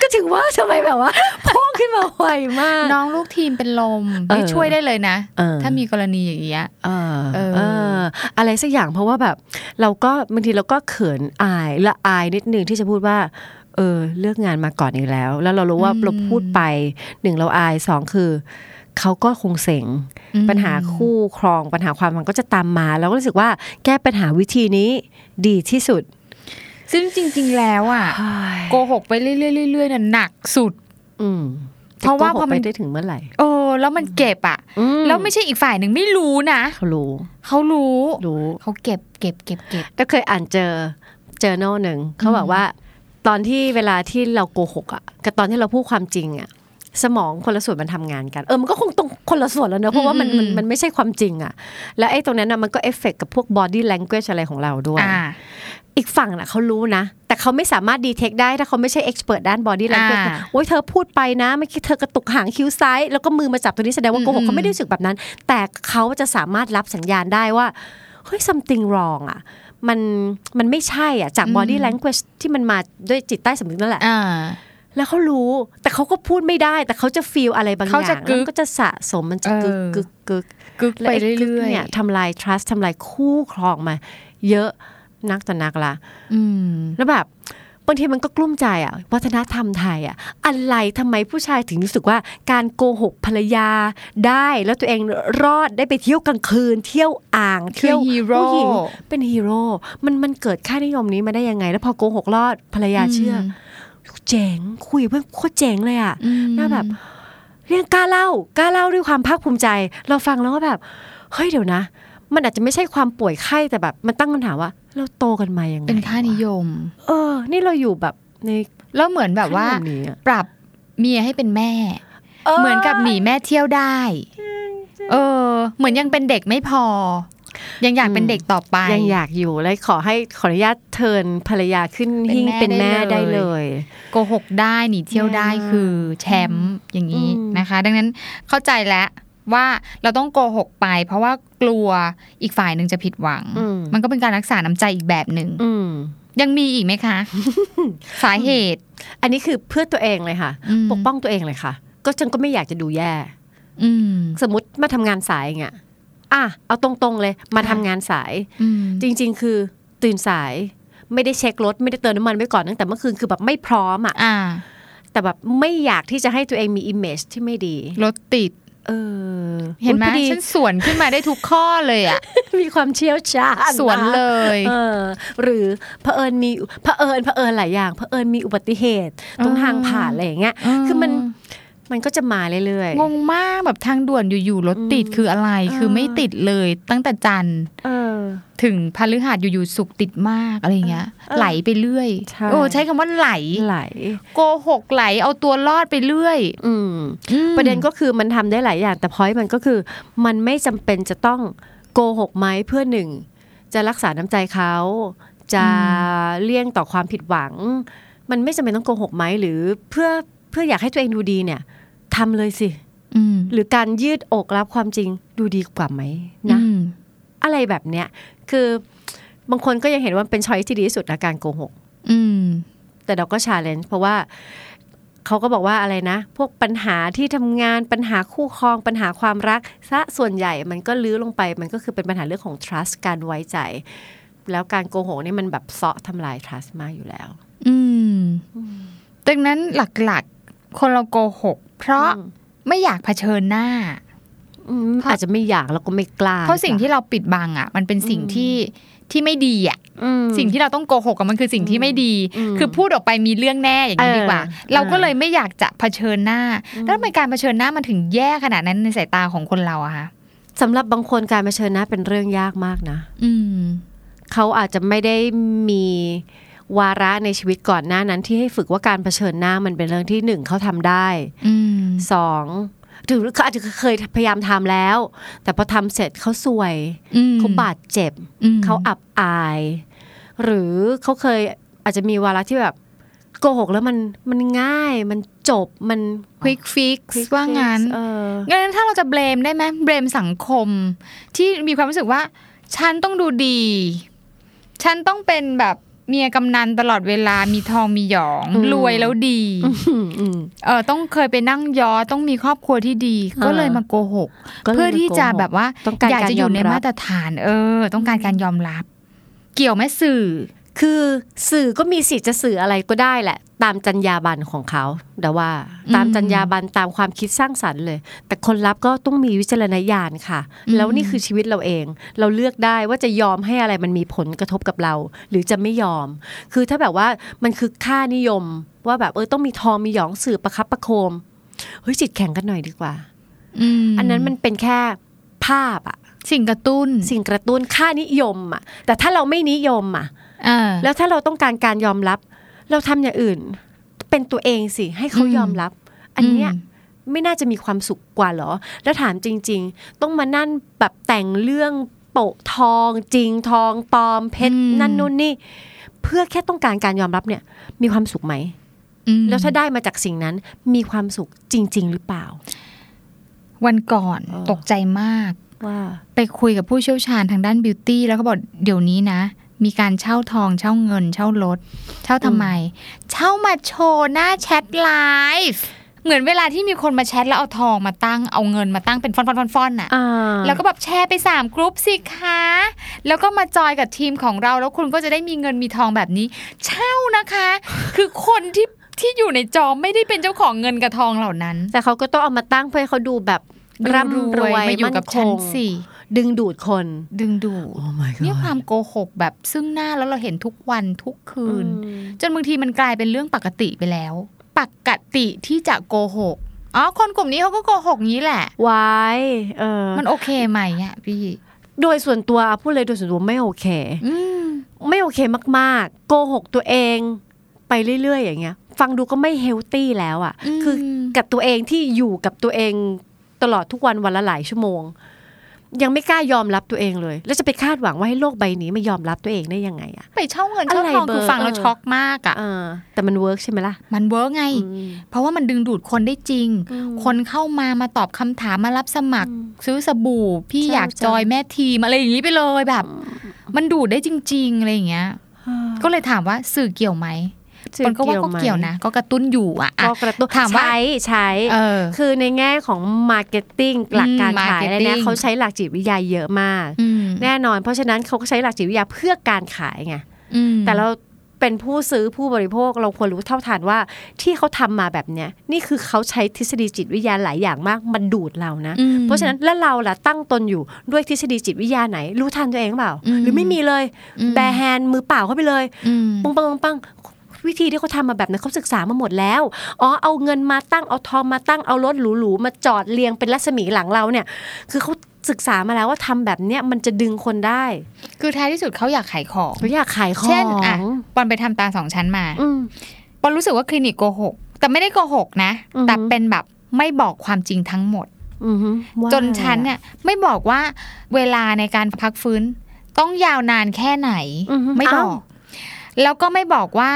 ก็ถึงว่าทำไมแบบว่าพ่อขึ้นมาไวมาก น้องลูกทีมเป็นลมเออนี่ช่วยได้เลยนะเออถ้ามีกรณีอย่างเงี้ยเออเออเอออะไรสักอย่างเพราะว่าแบบ เราก็บางทีเราก็เขินอายละอายนิดนึงที่จะพูดว่าเออเลือกงานมาก่อนอีกแล้ว แล้วเรารู้ว่าเราพูดไปหนึ่งเราอายสองคือ เขาก็คงเสงอืมปัญหาคู่ครองปัญหาความมันก็จะตามมาเราก็รู้สึกว่าแก้ปัญหาวิธีนี้ดีที่สุด ซึ่งจริง ๆ แล้วอะโกหกไปเรื่อยๆเรื่อยๆน่ะหนักสุด อืมเพราะว่าพอมันไปได้ถึงเมื่อไหร่เออแล้วมันเก็บอะอืมแล้วไม่ใช่อีกฝ่ายหนึ่งไม่รู้นะเขารู้เขารู้รู้เขาเก็บเก็บเก็บเก็บก็เคยอ่านเจอเจอโน่หนึ่งเขาบอกว่า ตอนที่เวลาที่เราโกหกอะกับตอนที่เราพูดความจริงอะ สมองคนละส่วนมันทำงานกัน เออมันก็คงต้องคนละส่วนแล้วเนอะเพราะว่ามันมันมันไม่ใช่ความจริงอะแล้วไอ้ตรงนั้นนะมันก็เอฟเฟกกับพวก body language อะไรของเราด้วยอ่าอีกฝั่งน่ะเขารู้นะ แต่เขาไม่สามารถ detect ได้ถ้าเขาไม่ใช่ expert ด้าน body language อ่าโอ้ยเธอพูดไปนะเมื่อกี้เธอกระตุกหางคิ้วซ้าย แล้วก็มือมาจับตัวนี้แสดงว่าโกหก อืมเขาไม่ได้รู้สึกแบบนั้น แต่เขาจะสามารถรับสัญญาณได้ว่าเฮ้ย something wrong อะมันมันไม่ใช่อะจาก body language ที่มันมาด้วยจิตใต้สำนึกนั่นแหละอ่า แล้วเขารู้ แต่เขาก็พูดไม่ได้ แต่เขาจะ feel อะไรบางอเขาจะย่างกึแล้วกมันก็จะสะสมมันจะกึกเออกึกกึกกึกและไปไอ้กึกเรื่อยเนี่ยทำลาย trust ทำลายคู่ครองมา เยอะนักต่อนักละๆอืมแล้วแบบบางทีมันก็กลุ้มใจอะวัฒนธรรมไทยอะอะไรทำไมผู้ชายถึงรู้สึกว่าการโกหกภรรยาได้แล้วตัวเองรอดได้ไปเที่ยวกลางคืน เที่ยวอ่างคือเที่ยวฮีโร่ผู้หญิงเป็นฮีโร่มันมันเกิดค่านิยมนี้มาได้ยังไง แล้วพอโกหกรอดภรรยาเชื่ออ เจ๋งคุยกับเพื่อนโคตรเจ๋งเลยอะอืมน่าแบบเรื่องกล้าเล่ากล้าเล่าด้วยความภาคภูมิใจ เราฟังแล้วก็แบบเฮ้ยเดี๋ยวนะ มันอาจจะไม่ใช่ความป่วยไข้แต่แบบ มันตั้งคำถามว่า เราโตกันมายังไงเป็นค่านิยม เออ นี่เราอยู่แบบในแล้วเหมือนแบบว่าขั้นตอนนี้อะปรับเมียให้เป็นแม่ เหมือนกับหนีแม่เที่ยวได้ เออ เหมือนยังเป็นเด็กไม่พอ ยังอยากเป็นเด็กต่อไป ยังอยากอยู่และขอให้ขออนุญาตเทิร์นภรรยาขึ้นเป็นหิ้งแม่เป็นแม่ได้ได้เลเลยยโกหกได้หนีเที่ยวได้อืมคือแชมป์อย่างนี้อืมนะคะ ดังนั้นเข้าใจแล้วว่าเราต้องโกหกไป เพราะว่ากลัวอีกฝ่ายหนึ่งจะผิดหวังอืมมันก็เป็นการรักษาน้ำใจอีกแบบหนึ่งอืมยังมีอีกไหมคะ สาเหตุ อันนี้คือเพื่อตัวเองเลยค่ะอืมปกป้องตัวเองเลยค่ะ ก็ฉันก็ไม่อยากจะดูแย่อืมสมมติมาทำงานสายอย่างเงี้ย อะเอาตรงๆเลยมาทำงานสายอืมจริง ๆ คือตื่นสายไม่ได้เช็ครถไม่ได้เติมน้ำมันไว้ก่อนตั้งแต่เมื่อคืนคือแบบไม่พร้อมอะอ่าแต่แบบไม่อยากที่จะให้ตัวเองมี image ที่ไม่ดี รถติด เออ เห็นไหมอุ๊ยพอดีฉันสวนขึ้นมาได้ทุกข้อเลยอะ มีความเชี่ยวชาญสวนเลย เออ หรือเผอิญมีเผอิญเผอิญหลายอย่างเผอิญมีอุบัติเหตุตรงทางผ่านอะไรอย่างเงี้ย คือมัน มันก็จะมาเรื่อยงงมากแบบทางด่วนอยู่ๆรถติดคืออะไรเออคือไม่ติดเลยตั้งแต่จันทร์ๆเออถึงพฤหัสอยู่ๆสุกร์ติดมากอะไรเงี้ยเออไหลไปเรื่อยใช่โอ้ใช้คำว่าไหลไหล โกหกไหลเอาตัวรอดไปเรื่อย อืมอืมประเด็นก็คือมันทำได้หลายอย่าง แต่พอยมันก็คือ มันไม่จำเป็นจะต้องโกหกไหมเพื่อหนึ่ง จะรักษาน้ำใจเขาจะเลี่ยงต่อความผิดหวัง มันไม่จำเป็นต้องโกหกไหมหรือเพื่อเพื่ออยากให้ตัวเองดูดีเนี่ย ทำเลยสิอืมหรือการยืดอกรับความจริงดูดีกว่าไหมนะอืมอะไรแบบเนี้ย คือบางคนก็ยังเห็นว่าเป็นช้อยที่ดีที่สุดนะการโกหกอืมแต่เราก็ชาเลนจ์เพราะว่าเขาก็บอกว่าอะไรนะ พวกปัญหาที่ทำงานปัญหาคู่ครอง ปัญหาความรักซะส่วนใหญ่มันก็ลื้อลงไป มันก็คือเป็นปัญหาเรื่องของ trust การไว้ใจ แล้วการโกหกนี่มันแบบเซาะทำลาย trust มากอยู่แล้ว อืมดังนั้นหลักๆ คนเราโกหก เพราะอืมไม่อยากเผชิญหน้าอืมอาจจะไม่อยากแล้วก็ไม่กล้า เพราะสิ่งที่เราปิดบังอะ มันเป็นสิ่งที่ที่ไม่ดีอะอืมสิ่งที่เราต้องโกหกกับมันคือสิ่งที่ไม่ดีอืมคือพูดออกไปมีเรื่องแน่อย่างนี้เออดีกว่า เราก็เลยไม่อยากจะเผชิญหน้า แล้วทำไมการเผชิญหน้ามันถึงแย่ขนาดนั้นในสายตาของคนเราอะคะสำหรับบางคนการเผชิญหน้าเป็นเรื่องยากมากนะ อืมเขาอาจจะไม่ได้มี วาระในชีวิตก่อนหน้านั้นที่ให้ฝึกว่าการเผชิญหน้ามันเป็นเรื่องที่หนึ่งเขาทำได้อืมสองถึงเขาอาจจะเคยพยายามทำแล้ว แต่พอทำเสร็จเขาสวยอืมเขาบาดเจ็บอืมเขาอับอาย หรือเขาเคยอาจจะมีวาระที่แบบโกหกแล้วมันมันง่ายมันจบมันควิกฟิกว่างั้นเอองั้นถ้าเราจะเบลมได้ไหมเบลมสังคม ที่มีความรู้สึกว่า ฉันต้องดูดี ฉันต้องเป็นแบบ เมียกำนันตลอดเวลามีทองมีหยองอืมรวยแล้วดีอืมอืมเออต้องเคยไปนั่งยอต้องมีครอบครัวที่ดีเออก็เลยมาโกหกก็ลยเพื่อที่จะมาโกหกแบบว่าต้องการอยากจะอยู่ในการยอมรับมาตรฐาน เออ ต้องการการยอมรับ เกี่ยวไหมสื่อ คือสื่อก็มีสิทธิ์จะสื่ออะไรก็ได้แหละ ตามจรรยาบรรณของเขาแต่ว่าตามอืมจรรยาบรรณตามความคิดสร้างสรรค์เลย แต่คนรับก็ต้องมีวิจารณญาณค่ะอืมแล้วนี่คือชีวิตเราเอง เราเลือกได้ว่าจะยอมให้อะไรมันมีผลกระทบกับเรา หรือจะไม่ยอม คือถ้าแบบว่ามันคือค่านิยมว่าแบบเออต้องมีทองมีหยองสื่อประคับประโคมเฮ้ยจิตแข็งกันหน่อยดีกว่ามอันนั้นมันเป็นแค่ภาพอะสิ่งกระตุ้น สิ่งกระตุ้นค่านิยมอะแต่ถ้าเราไม่นิยมอะเออ แล้วถ้าเราต้องการการยอมรับ เราทำอย่างอื่น เป็นตัวเองสิ ให้เขาอืมยอมรับ อันเนี้ยอืมไม่น่าจะมีความสุขกว่าเหรอ แล้วถามจริง ๆ ต้องมานั่นแบบแต่งเรื่องโปะทองจริงทองปลอมเพชรนั่นนู่นนี่ เพื่อแค่ต้องการการยอมรับเนี่ย มีความสุขไหมอืมแล้วถ้าได้มาจากสิ่งนั้นมีความสุขจริง ๆ หรือเปล่า วันก่อนเออตกใจมากว่าไปคุยกับผู้เชี่ยวชาญทางด้าน beauty แล้วก็บอกเดี๋ยวนี้นะ มีการเช่าทองเช่าเงิน เช่ารถ เช่าทำไม เช่ามาโชว์หน้า chat live เหมือนเวลาที่มีคนมาแชทแล้วเอาทองมาตั้งเอาเงินมาตั้งเป็นฟ่อนๆๆๆน่ะอ่าแล้วก็แบบแชร์ไป3กรุ๊ปสิคะแล้วก็มาจอยกับทีมของเรา แล้วคุณก็จะได้มีเงินมีทองแบบนี้ เช่านะคะ คือคนที่ที่อยู่ในจอไม่ได้เป็นเจ้าของเงินกับทองเหล่านั้น แต่เขาก็ต้องเอามาตั้งเพื่อให้เขาดูแบบดูร่ำรวยมาอยู่กับฉันมั่คงสิ ดึงดูดคน ดึงดูด Oh my god เนี่ยความโกหกแบบซึ่งหน้าแล้วเราเห็นทุกวันทุกคืนอืมจนบางทีมันกลายเป็นเรื่องปกติไปแล้ว ปกติที่จะโกหกอ๋อคนกลุ่มนี้เขาก็โกหกงี้แหละวายเออ มันโอเคไหมอะพี่โดยส่วนตัวอะพูดเลยโดยส่วนตัวไม่โอเคอืมไม่โอเคมาก ๆ โกหกตัวเองไปเรื่อย ๆ อย่างเงี้ย ฟังดูก็ไม่ healthy แล้วอะอืมคือกับตัวเองที่อยู่กับตัวเองตลอดทุกวันวันละหลายชั่วโมง ยังไม่กล้ายอมรับตัวเองเลย แล้วจะไปคาดหวังว่าให้โลกใบนี้ไม่ยอมรับตัวเองได้ยังไงอะไปเช่าเงินเช่าอะไรทองเบอร์คือฟังแล้วเออช็อกมากอะเออแต่มัน work ใช่ไหมล่ะ มัน work ไงอืมเพราะว่ามันดึงดูดคนได้จริงอืมคนเข้ามามาตอบคำถามมารับสมัครอืมซื้อสบู่ พี่ใช่อยากใช่จอยแม่ทีมอะไรอย่างนี้ไปเลยแบบ มันดูดได้จริง ๆอะไรอย่างเงี้ยก็เลยถามว่าสื่อเกี่ยวไหม คนก็ว่าก็เกี่ยวนะ ก็กระตุ้นอยู่อะอะก็กระตุ้นถามว่าใช้ใช้เออคือในแง่ของ marketing หลักการขายอะไรเนี่ย marketing เขาใช้หลักจิตวิทยาเยอะมากอืมแน่นอน เพราะฉะนั้นเขาก็ใช้หลักจิตวิทยาเพื่อการขายไงอืมแต่เราเป็นผู้ซื้อผู้บริโภคเราควรรู้เท่าทันว่าที่เขาทำมาแบบเนี้ยนี่คือเขาใช้ทฤษฎีจิตวิทยาหลายอย่างมากมันดูดเรานะอืมเพราะฉะนั้นแล้วเราล่ะตั้งตนอยู่ด้วยทฤษฎีจิตวิทยาไหน รู้ทันตัวเองเปล่าอืมหรือไม่มีเลยอืม bare hand มือเปล่าเข้าไปเลยอืมปังปังปังปัง วิธีที่เขาทำมาแบบนั้นเขาศึกษามาหมดแล้ว อ๋อเอาเงินมาตั้งเอาทองมาตั้งเอารถหรูๆมาจอดเรียงเป็นรัศมีหลังเราเนี่ย คือเขาศึกษามาแล้วว่าทำแบบเนี้ยมันจะดึงคนได้ คือท้ายที่สุดเขาอยากขายของเขาอยากขายของเช่นอะปอนไปทำตาสองชั้นมาอืมปอนรู้สึกว่าคลินิกโกหกแต่ไม่ได้โกหกนะอือฮึแต่เป็นแบบไม่บอกความจริงทั้งหมดอือฮึว่าจนฉันเนี่ยไม่บอกว่าเวลาในการพักฟื้น ต้องยาวนานแค่ไหนอือฮึไม่บออ้าวกแล้วก็ไม่บอกว่า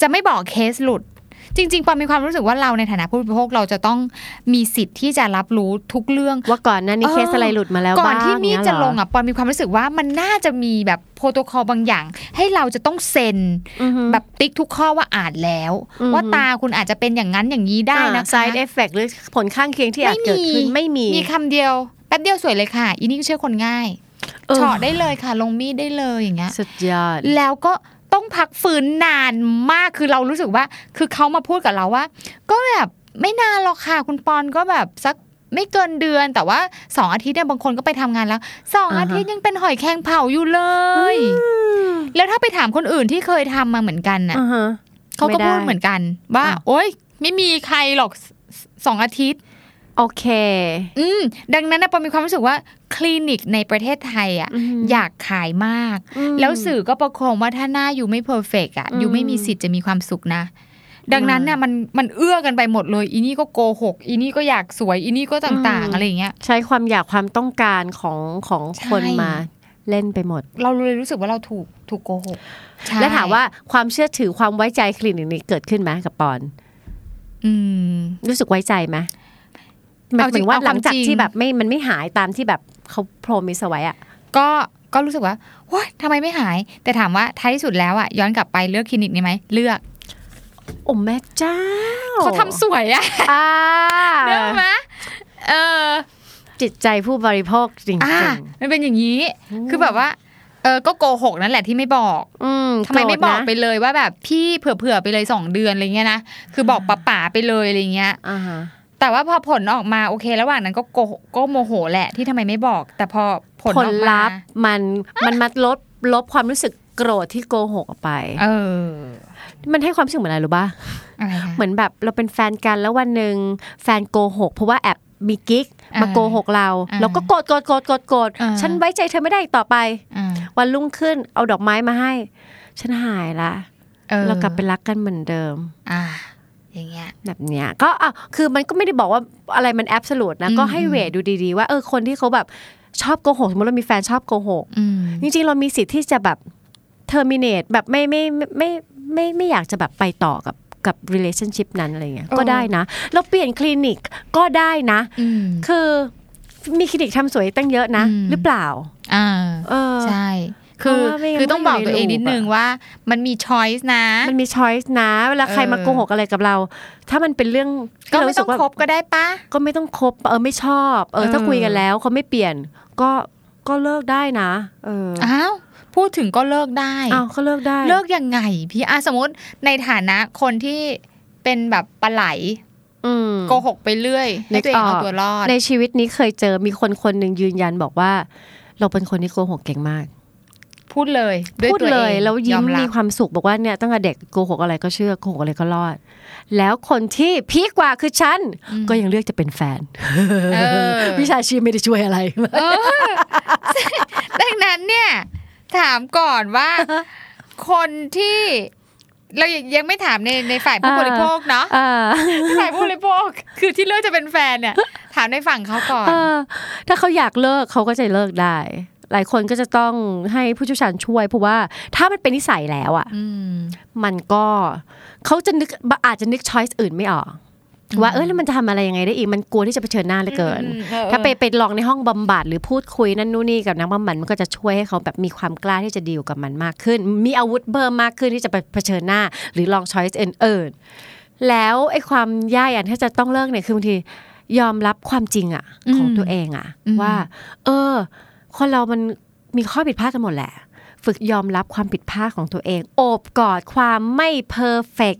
จะไม่บอกเคสหลุด จริงๆปอนมีความรู้สึกว่าเราในฐานะผู้บริโภคเราจะต้องมีสิทธิ์ที่จะรับรู้ทุกเรื่องว่าก่อนหนั้นนี่เออเคสอะไรหลุดมาแล้วก่อนบ้างที่มีดเยจะเหรลงอะปอนมีความรู้สึกว่ามันน่าจะมีแบบโปรโตคอลบางอย่าง ให้เราจะต้องเซ็นอือฮึแบบติ๊กทุกข้อว่าอ่านแล้วอือฮึว่าตาคุณอาจจะเป็นอย่างนั้นอย่างนี้ได้นะคะ side effect หรือผลข้างเคียงที่อาจเกิดขึ้นไม่มีมีคำเดียวแป๊บเดียวสวยเลยค่ะอีนี่ก็เชื่อคนง่ายเออเฉาะได้เลยค่ะ ลงมีดได้เลยอย่างเงี้ยสุดยอดแล้วก็ ต้องพักฟื้นนานมากคือเรารู้สึกว่า คือเขามาพูดกับเราว่า ก็แบบไม่นานหรอกค่ะคุณปอนก็แบบสักไม่เกินเดือนแต่ว่าสองอาทิตย์เนี่ยบางคนก็ไปทำงานแล้วสองอ่าฮะอาทิตย์ยังเป็นหอยแครงเผาอยู่เลย แล้วถ้าไปถามคนอื่นที่เคยทำมาเหมือนกันน่ะอ่าฮะเขาก็ไม่ได้พูดเหมือนกัน ว่าอะโอ๊ย ไม่มีใครหรอกสสองอาทิตย์ โอเค อืม ดังนั้นนะปอมีความรู้สึกว่าคลินิกในประเทศไทยอะอืมอยากขายมากอืมแล้วสื่อก็ประโคมว่าถ้าหน้าอยู่ไม่เพอร์เฟกอะอืมอยู่ไม่มีสิทธิ์จะมีความสุขนะ ดังนั้นน่ะมันมันเอื้อกันไปหมดเลย อีนี่ก็โกหก อีนี่ก็อยากสวย อีนี่ก็ต่างๆ อะไรอย่างเงี้ย ใช้ความอยากความต้องการของของคนใช่มาเล่นไปหมด เราเลยรู้สึกว่าเราถูกถูกโกหกใช่แล้วถามว่าความเชื่อถือความไว้ใจคลินิกนี้เกิดขึ้นไหมกับปอน อืม รู้สึกไว้ใจไหมหมาย เอาจริถึงงว่าเอาหคลัวามงจากจริงที่แบบไม่มันไม่หายตามที่แบบเขาโปรมิสเอาไว้อะก็ก็รู้สึกว่าว้ายทำไมไม่หาย แต่ถามว่าท้ายที่สุดแล้วอะย้อนกลับไปเลือกคลินิกนี้ไหมเลือกโอ้แม่เจ้าเขาทำสวยอะอ่าเลือกไหมเออจิตใจผู้บริโภคจริงอ่าๆมันเป็นอย่างนี้ คือแบบว่าเออก็โกหกนั่นแหละที่ไม่บอก อืมทำไมไม่บอกโรธนะไปเลยว่าแบบพี่เผื่อๆไปเลยสองเดือนอะไรเงี้ยนะ คือบอกป๋าป๋าๆไปเลยอะไรเงี้ยอ่าฮะ แต่ว่าพอผลออกมาโอเค ระหว่างนั้นก็โกหกก็โมโหแหละที่ทำไมไม่บอก แต่พอผลผอลอกมาลัพธ์มันมันมาลดลบความรู้สึกโกรธที่โกหกออกไป เออ มันให้ความรู้สึกเหมือนอะไรรู้ป่ะอะไรคะเหมือนแบบเราเป็นแฟนกันแล้ววันหนึ่งแฟนโกหกเพราะว่าแอบมีกิ๊กอ่ามมาโกหกเราอ่าเราก็โกรธโกรธโกรธโกรธโกรธอ่าฉันไว้ใจเธอไม่ได้อีกต่อไปอ่าวันรุ่งขึ้นเอาดอกไม้มาให้ ฉันหายละออเรากลับไปรักกันเหมือนเดิม อ่าอย่างเงี้ยแบบเนี้ยก็อะคือมันก็ไม่ได้บอกว่าอะไรมันแอบสูตนะอืมก็ให้เวทดูดีๆ ว่าเออคนที่เขาแบบชอบโกหกสมมติเรามีแฟนชอบโกหกอืมจริงๆเรามีสิทธิ์ที่จะแบบ terminate แบบไม่ไม่ไม่ไม่ไม่ไม่อยากจะแบบไปต่อกับกับ relationship นั้นอะไรเงี้ยเออก็ได้นะ เราเปลี่ยนคลินิกก็ได้นะอืมคือมีคลินิกทำสวยตั้งเยอะนะอืมหรือเปล่าอ่าเออใช่ คือเพราะว่าไม่งั้นคือต้องบอกตัวเองไม่อยู่ในนิดนึง loop อะว่า มันมีช้อยส์นะ มันมี choice นะเวลาใครมาเออโกหกอะไรกับเรา ถ้ามันเป็นเรื่องก็ที่เราไม่รู้ต้สึองว่าคบก็ได้ปะก็ไม่ต้องคบเออไม่ชอบ เออถ้าเออคุยกันแล้วเขาไม่เปลี่ยน ก็ก็เลิกได้นะ เอออ้าวพูดถึงก็เลิกได้อ้าวก็เลิกได้ เลิกยังไงพี่อาสมมติในฐานะคนที่เป็นแบบปลาไหลอืมโกหกไปเรื่อยนึให้กตัวเองเอาออกตัวรอด ในชีวิตนี้เคยเจอมีคนคนหนึ่งยืนยันบอกว่า เราเป็นคนที่โกหกเก่งมาก พูดเลยด้วยพูดตัวเลเอยงแล้วยิ้มอรับมีความสุขบอกว่าเนี่ยตั้งแต่เด็กโกหกอะไรก็เชื่อโกหกอะไรก็รอด แล้วคนที่พีคกว่าคือฉัน ก็ยังเลือกจะเป็นแฟนเออวิชาชีพไม่ได้ช่วยอะไรดังนั้นเนี่ยถามก่อนว่าคนที่เรายังไม่ถามในในฝ่ายผู้อ่าบริโภคเนาะอ่าฝ่ายผู้บริโภคคือที่เลือกจะเป็นแฟนเนี่ย ถามในฝั่งเขาก่อนเออถ้าเขาอยากเลิกเขาก็จะเลิกได้ หลายคนก็จะต้องให้ผู้เชี่ยวชาญช่วย เพราะว่าถ้ามันเป็นนิสัยแล้วอะอืมมันก็เขาจะนึกอาจจะนึกช้อยส์อื่นไม่ออกว่าเออแล้วมันจะทำอะไรยังไงได้อีกมันกลัวที่จะเผชิญหน้าเหลือเกินอืมเออถ้าไปไปลองในห้องบำบัดหรือพูดคุยนั่นนู่นนี่กับนักบำบัดมันก็จะช่วยให้เขาแบบมีความกล้าที่จะดีลกับมันมากขึ้น มีอาวุธเพิ่มมากขึ้นที่จะไปเผชิญหน้า หรือลองช้อยส์อื่นๆแล้วไอ้ความยากอย่างที่จะต้องเลิกเนี่ยคือบางทียอมรับความจริงอะของอืมตัวเองอะอืมว่า เออ คนเรามันมีข้อผิดพลาดกันหมดแหละ ฝึกยอมรับความผิดพลาดของตัวเอง โอบกอดความไม่เพอร์เฟก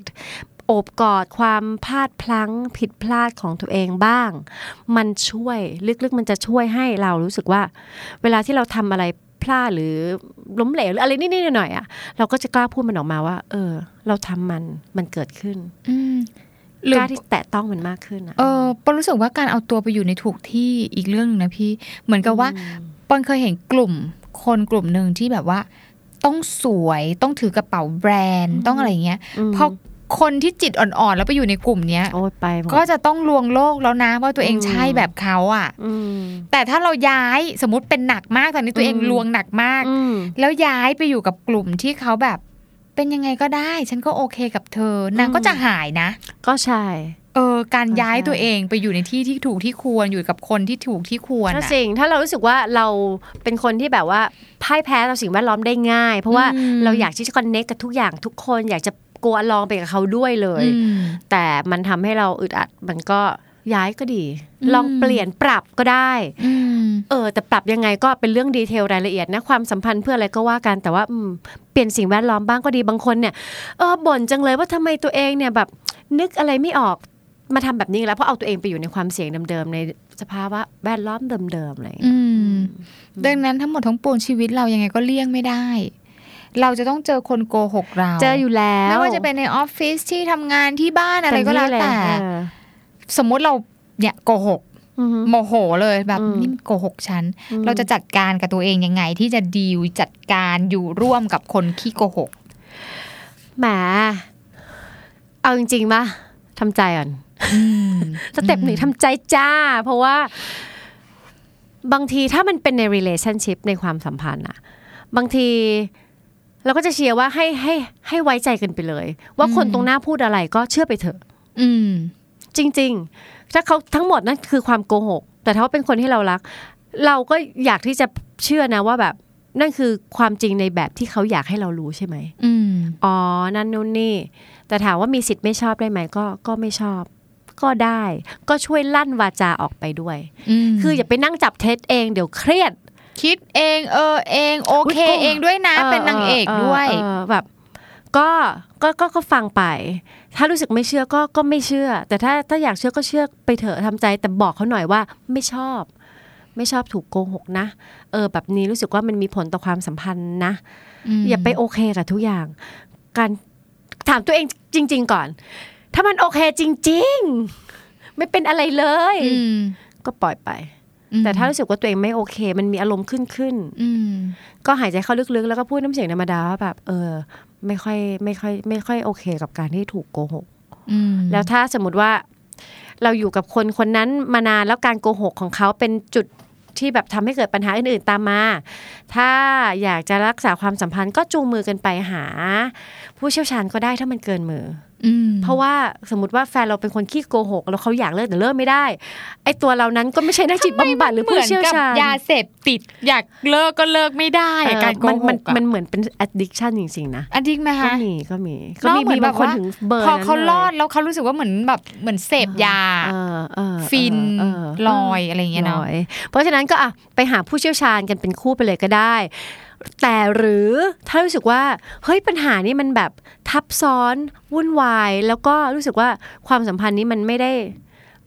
โอบกอดความพลาดพลั้งผิดพลาดของตัวเองบ้าง มันช่วยลึกๆมันจะช่วยให้เรารู้สึกว่า เวลาที่เราทำอะไรพลาดหรือล้มเหลวหรืออะไรนิดๆหน่อยๆอะเราก็จะกล้าพูดมันออกมาว่า เออ เราทำมันมันเกิดขึ้นอืมหรืกอล้าที่แตะต้องมันมากขึ้นอะเออปอนรู้สึกว่าการเอาตัวไปอยู่ในถูกที่อีกเรื่องหนึงนะพี่ เหมือนกับว่า ปอนเคยเห็นกลุ่มคนกลุ่มหนึ่งที่แบบว่า ต้องสวยต้องถือกระเป๋าแบรนด์ต้องอะไรอย่างเงี้ยมพอคนที่จิตอ่อนๆ แล้วไปอยู่ในกลุ่มเนี้ยโอ้ยไปหมดก็จะต้องลวงโลกแล้วนะว่าตัวเองอืมใช่แบบเขาอะอืมแต่ถ้าเราย้ายสมมติเป็นหนักมากตอนนี้ตัวเองอืมลวงหนักมากอืมแล้วย้ายไปอยู่กับกลุ่มที่เขาแบบเป็นยังไงก็ได้ ฉันก็โอเคกับเธอนางอืมก็จะหายนะ ก็ใช่ เออการย้ายใช่ตัวเองไปอยู่ในที่ที่ถูกที่ควรอยู่กับคนที่ถูกที่ควรถ้าอะสิ่งถ้าเรารู้สึกว่าเราเป็นคนที่แบบว่าพ่ายแพ้ต่อสิ่งแวดล้อมได้ง่าย เพราะว่าอืมเราอยากที่จะคอนเนคกับทุกอย่างทุกคนอยากจะกลัวลองไปกับเขาด้วยเลยอืมแต่มันทำให้เราอึดอัดมันก็ย้ายก็ดีอืมลองเปลี่ยนปรับก็ได้อืมเออ แต่ปรับยังไงก็เป็นเรื่องดีเทลรายละเอียดนะความสัมพันธ์เพื่ออะไรก็ว่ากันแต่ว่าอืมเปลี่ยนสิ่งแวดล้อมบ้างก็ดีบางคนเนี่ยเออบ่นจังเลยว่าทำไมตัวเองเนี่ยแบบนึกอะไรไม่ออก มาทำแบบนี้แล้วเพราะเอาตัวเองไปอยู่ในความเสี่ยงเดิมๆในสภาวะแวดล้อมเดิมๆอะไรอย่างเงี้ยอืมดังนั้นทั้งหมดทั้งปวงชีวิตเรายังไงก็เลี่ยงไม่ได้ เราจะต้องเจอคนโกหกเรา เจออยู่แล้วไม่ว่าจะเป็นในออฟฟิศที่ทำงานที่บ้านอะไรก็แล้วแต่เออสมมุติเราเนี่ยโกหกอือฮึโมโหเลยแบบอืมนี่มันโกหกฉัน เราจะจัดการกับตัวเองยังไง ที่จะดีลจัดการอยู่ร่วมกับคนขี้โกหกแหมเอาจริงๆป่ะทำใจก่อนอืม สเต็ปหนึ่งทำใจจ้า เพราะว่าบางทีถ้ามันเป็นใน relationship ในความสัมพันธ์อะบางทีเราก็จะเชียร์ว่าให้ให้ให้ไว้ใจกันไปเลย ว่าคนตรงหน้าพูดอะไรก็เชื่อไปเถอะ อืม จริง ๆ ถ้าเขาทั้งหมดนั่นคือความโกหก แต่ถ้าเขาเป็นคนที่เรารัก เราก็อยากที่จะเชื่อนะว่าแบบนั่นคือความจริงในแบบที่เขาอยากให้เรารู้ใช่ไหมอืมอ๋อ นั่นนู่นนี่ แต่ถามว่ามีสิทธิ์ไม่ชอบได้ไหมก็ก็ไม่ชอบ ก็ได้ ก็ช่วยลั่นวาจาออกไปด้วยมคืออย่าไปนั่งจับเท็จเองเดี๋ยวเครียด คิดเองเออเองโอเคอุ๊ยก็เองด้วยนะเป็นนางเอกด้วยเออแบบก็ก็ก็ก็ฟังไป ถ้ารู้สึกไม่เชื่อก็ก็ไม่เชื่อ แต่ถ้าถ้าอยากเชื่อก็เชื่อไปเถอะทำใจ แต่บอกเขาหน่อยว่าไม่ชอบ ไม่ชอบถูกโกหกนะ เออ แบบนี้รู้สึกว่ามันมีผลต่อความสัมพันธ์นะมอย่าไปโอเคกับทุกอย่าง การถามตัวเองจริง ๆ ก่อน ถ้ามันโอเคจริง ๆ ไม่เป็นอะไรเลยอืมก็ปล่อยไป แต่ถ้ารู้สึกว่าตัวเองไม่โอเค มันมีอารมณ์ขึ้นขึ้นๆอืมก็หายใจเข้าลึกๆ แล้วก็พูดน้ำเสียงธรรมดาว่าแบบ เออ ไม่ค่อยไม่ค่อย ไม่ค่อยโอเคกับการที่ถูกโกหกอืมแล้วถ้าสมมติว่า เราอยู่กับคนคนนั้นมานานแล้วการโกหกของเขาเป็นจุดที่แบบทำให้เกิดปัญหาอื่นๆตามมา ถ้าอยากจะรักษาความสัมพันธ์ก็จูงมือกันไปหา ผู้เชี่ยวชาญก็ได้ถ้ามันเกินมืออืม เพราะว่าสมมติว่าแฟนเราเป็นคนขี้โกหก แล้วเขาอยากเลิกแต่เลิกไม่ได้ ไอ้ตัวเรานั้นก็ไม่ใช่นักจิตบำบัดหรือผู้เชี่ยวชาญเหมือนกับยาเสพติดอยากเลิกก็เลิกไม่ได้อะการโกมันหมันกอะมันเหมือนเป็น addiction จริงๆนะอันจริงไหมก็คะมีก็มีก็เนอะมีเหมืมีอนบางคนแบบว่าถึงเบอร์พอนั้นเขาลยรอดแล้วเขารู้สึกว่าเหมือนแบบเหมือนเสพยาเออเออฟินเออลอยอะไรอย่างเงี้ยเนาะลอยเพราะฉะนั้นก็อะไปหาผู้เชี่ยวชาญกันเป็นคู่ไปเลยก็ได้ แต่หรือถ้ารู้สึกว่าเฮ้ยปัญหานี้มันแบบทับซ้อนวุ่นวาย แล้วก็รู้สึกว่าความสัมพันธ์นี้มันไม่ได้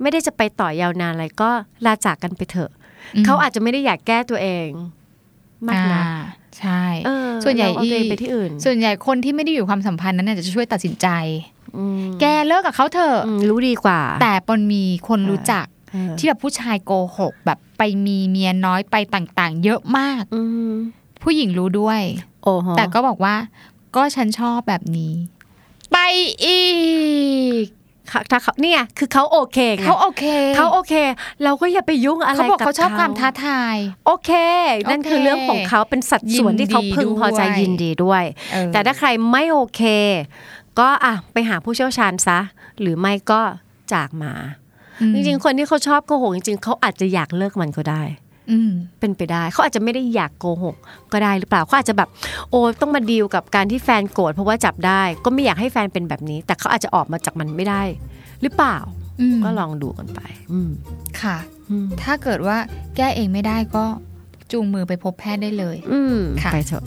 ไม่ได้จะไปต่อยาวนานอะไรก็ลาจากกันไปเถอะอืมเขาอาจจะไม่ได้อยากแก้ตัวเองมากนะอ่าใช่เออส่วนใหญ่เราเอาตัวเองไปที่อื่น ส่วนใหญ่คนที่ไม่ได้อยู่ความสัมพันธ์นั้นน่ะจะช่วยตัดสินใจอืมแกเลิกกับเขาเถอะอืมรู้ดีกว่า แต่ปนมีคนรู้จักเออที่แบบผู้ชายโกหกแบบไปมีเมียน้อยไปต่าง ๆ เยอะมากอืม ผู้หญิงรู้ด้วยโอ้โหแต่ก็บอกว่า ก็ฉันชอบแบบนี้ ไปอีกค่ะถ้าเขาเนี่ยคือเขาโอเคไงเขาโอเคเขาโอเค เราก็อย่าไปยุ่งอะไรเขาบอกกับเขาชอบความท้าทาย โอเค นั่นโอเคคือเรื่องของเขาเป็นสัดส่วนที่เขาพึงพอใจยิยินนดีดีด้ด้ววยยเออแต่ถ้าใครไม่โอเค ก็อะไปหาผู้เชี่ยวชาญซะ หรือไม่ก็จากมาอืมจริงๆ คนที่เขาชอบโกหกจริงๆเขาอาจจะอยากเลิกมันก็ได้อืม เป็นไปได้เขาอาจจะไม่ได้อยากโกหกก็ได้หรือเปล่าเขาอาจจะแบบโอ้ต้องมาดีลกับการที่แฟนโกรธเพราะว่าจับได้ ก็ไม่อยากให้แฟนเป็นแบบนี้ แต่เขาอาจจะออกมาจากมันไม่ได้ หรือเปล่าอืมก็ลองดูกันไปอืมค่ะอืมถ้าเกิดว่าแก้เองไม่ได้ก็จูงมือไปพบแพทย์ได้เลยอืมค่ะไปเถอะ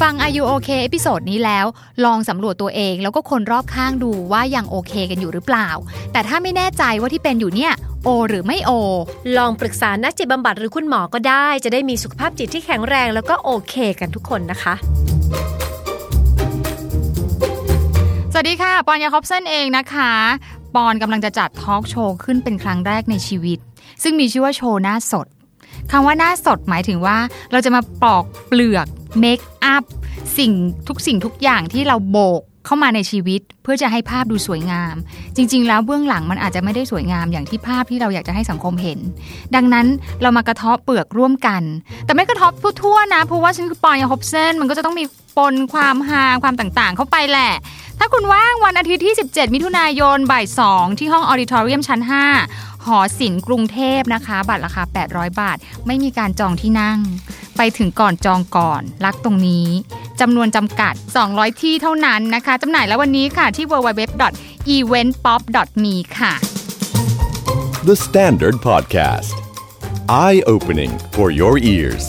ฟัง R U OK episode นี้แล้ว ลองสำรวจตัวเองแล้วก็คนรอบข้างดูว่ายังโอเคกันอยู่หรือเปล่า แต่ถ้าไม่แน่ใจว่าที่เป็นอยู่เนี่ยโอ หรือไม่โอ ลองปรึกษานักจิตบำบัดหรือคุณหมอก็ได้ จะได้มีสุขภาพจิตที่แข็งแรงแล้วก็โอเคกันทุกคนนะคะสวัสดีค่ะ ปอนยาคอบเซนเองนะคะ ปอนกำลังจะจัดทอล์กโชว์ขึ้นเป็นครั้งแรกในชีวิต ซึ่งมีชื่อว่าโชว์หน้าสด คำว่าหน้าสดหมายถึงว่าเราจะมาปอกเปลือกเมคอัพสิ่งทุกสิ่งทุกอย่างที่เราโบกเข้ามาในชีวิตเพื่อจะให้ภาพดูสวยงาม จริง ๆ แล้วเบื้องหลังมันอาจจะไม่ได้สวยงามอย่างที่ภาพที่เราอยากจะให้สังคมเห็น ดังนั้นเรามากระเทาะเปลือกร่วมกัน แต่ไม่กระทาะทั่วๆนะเพราะว่าฉันคือปอนยาคอบเซนมันก็จะต้องมีปนความฮาความต่างๆ เข้าไปแหละ ถ้าคุณว่างวันอาทิตย์ที่ 17 มิถุนายนบ่าย 2 ที่ห้องออดิทอเรียมชั้น 5 หอศิลป์กรุงเทพนะคะ บัตรราคา 800 บาท ไม่มีการจองที่นั่ง ไปถึงก่อนจองก่อนรักตรงนี้จำนวนจำกัด 200 ที่เท่านั้นนะคะจำหน่ายแล้ววันนี้ค่ะที่ www.eventpop.me ค่ะ The Standard Podcast. Eye opening for your ears.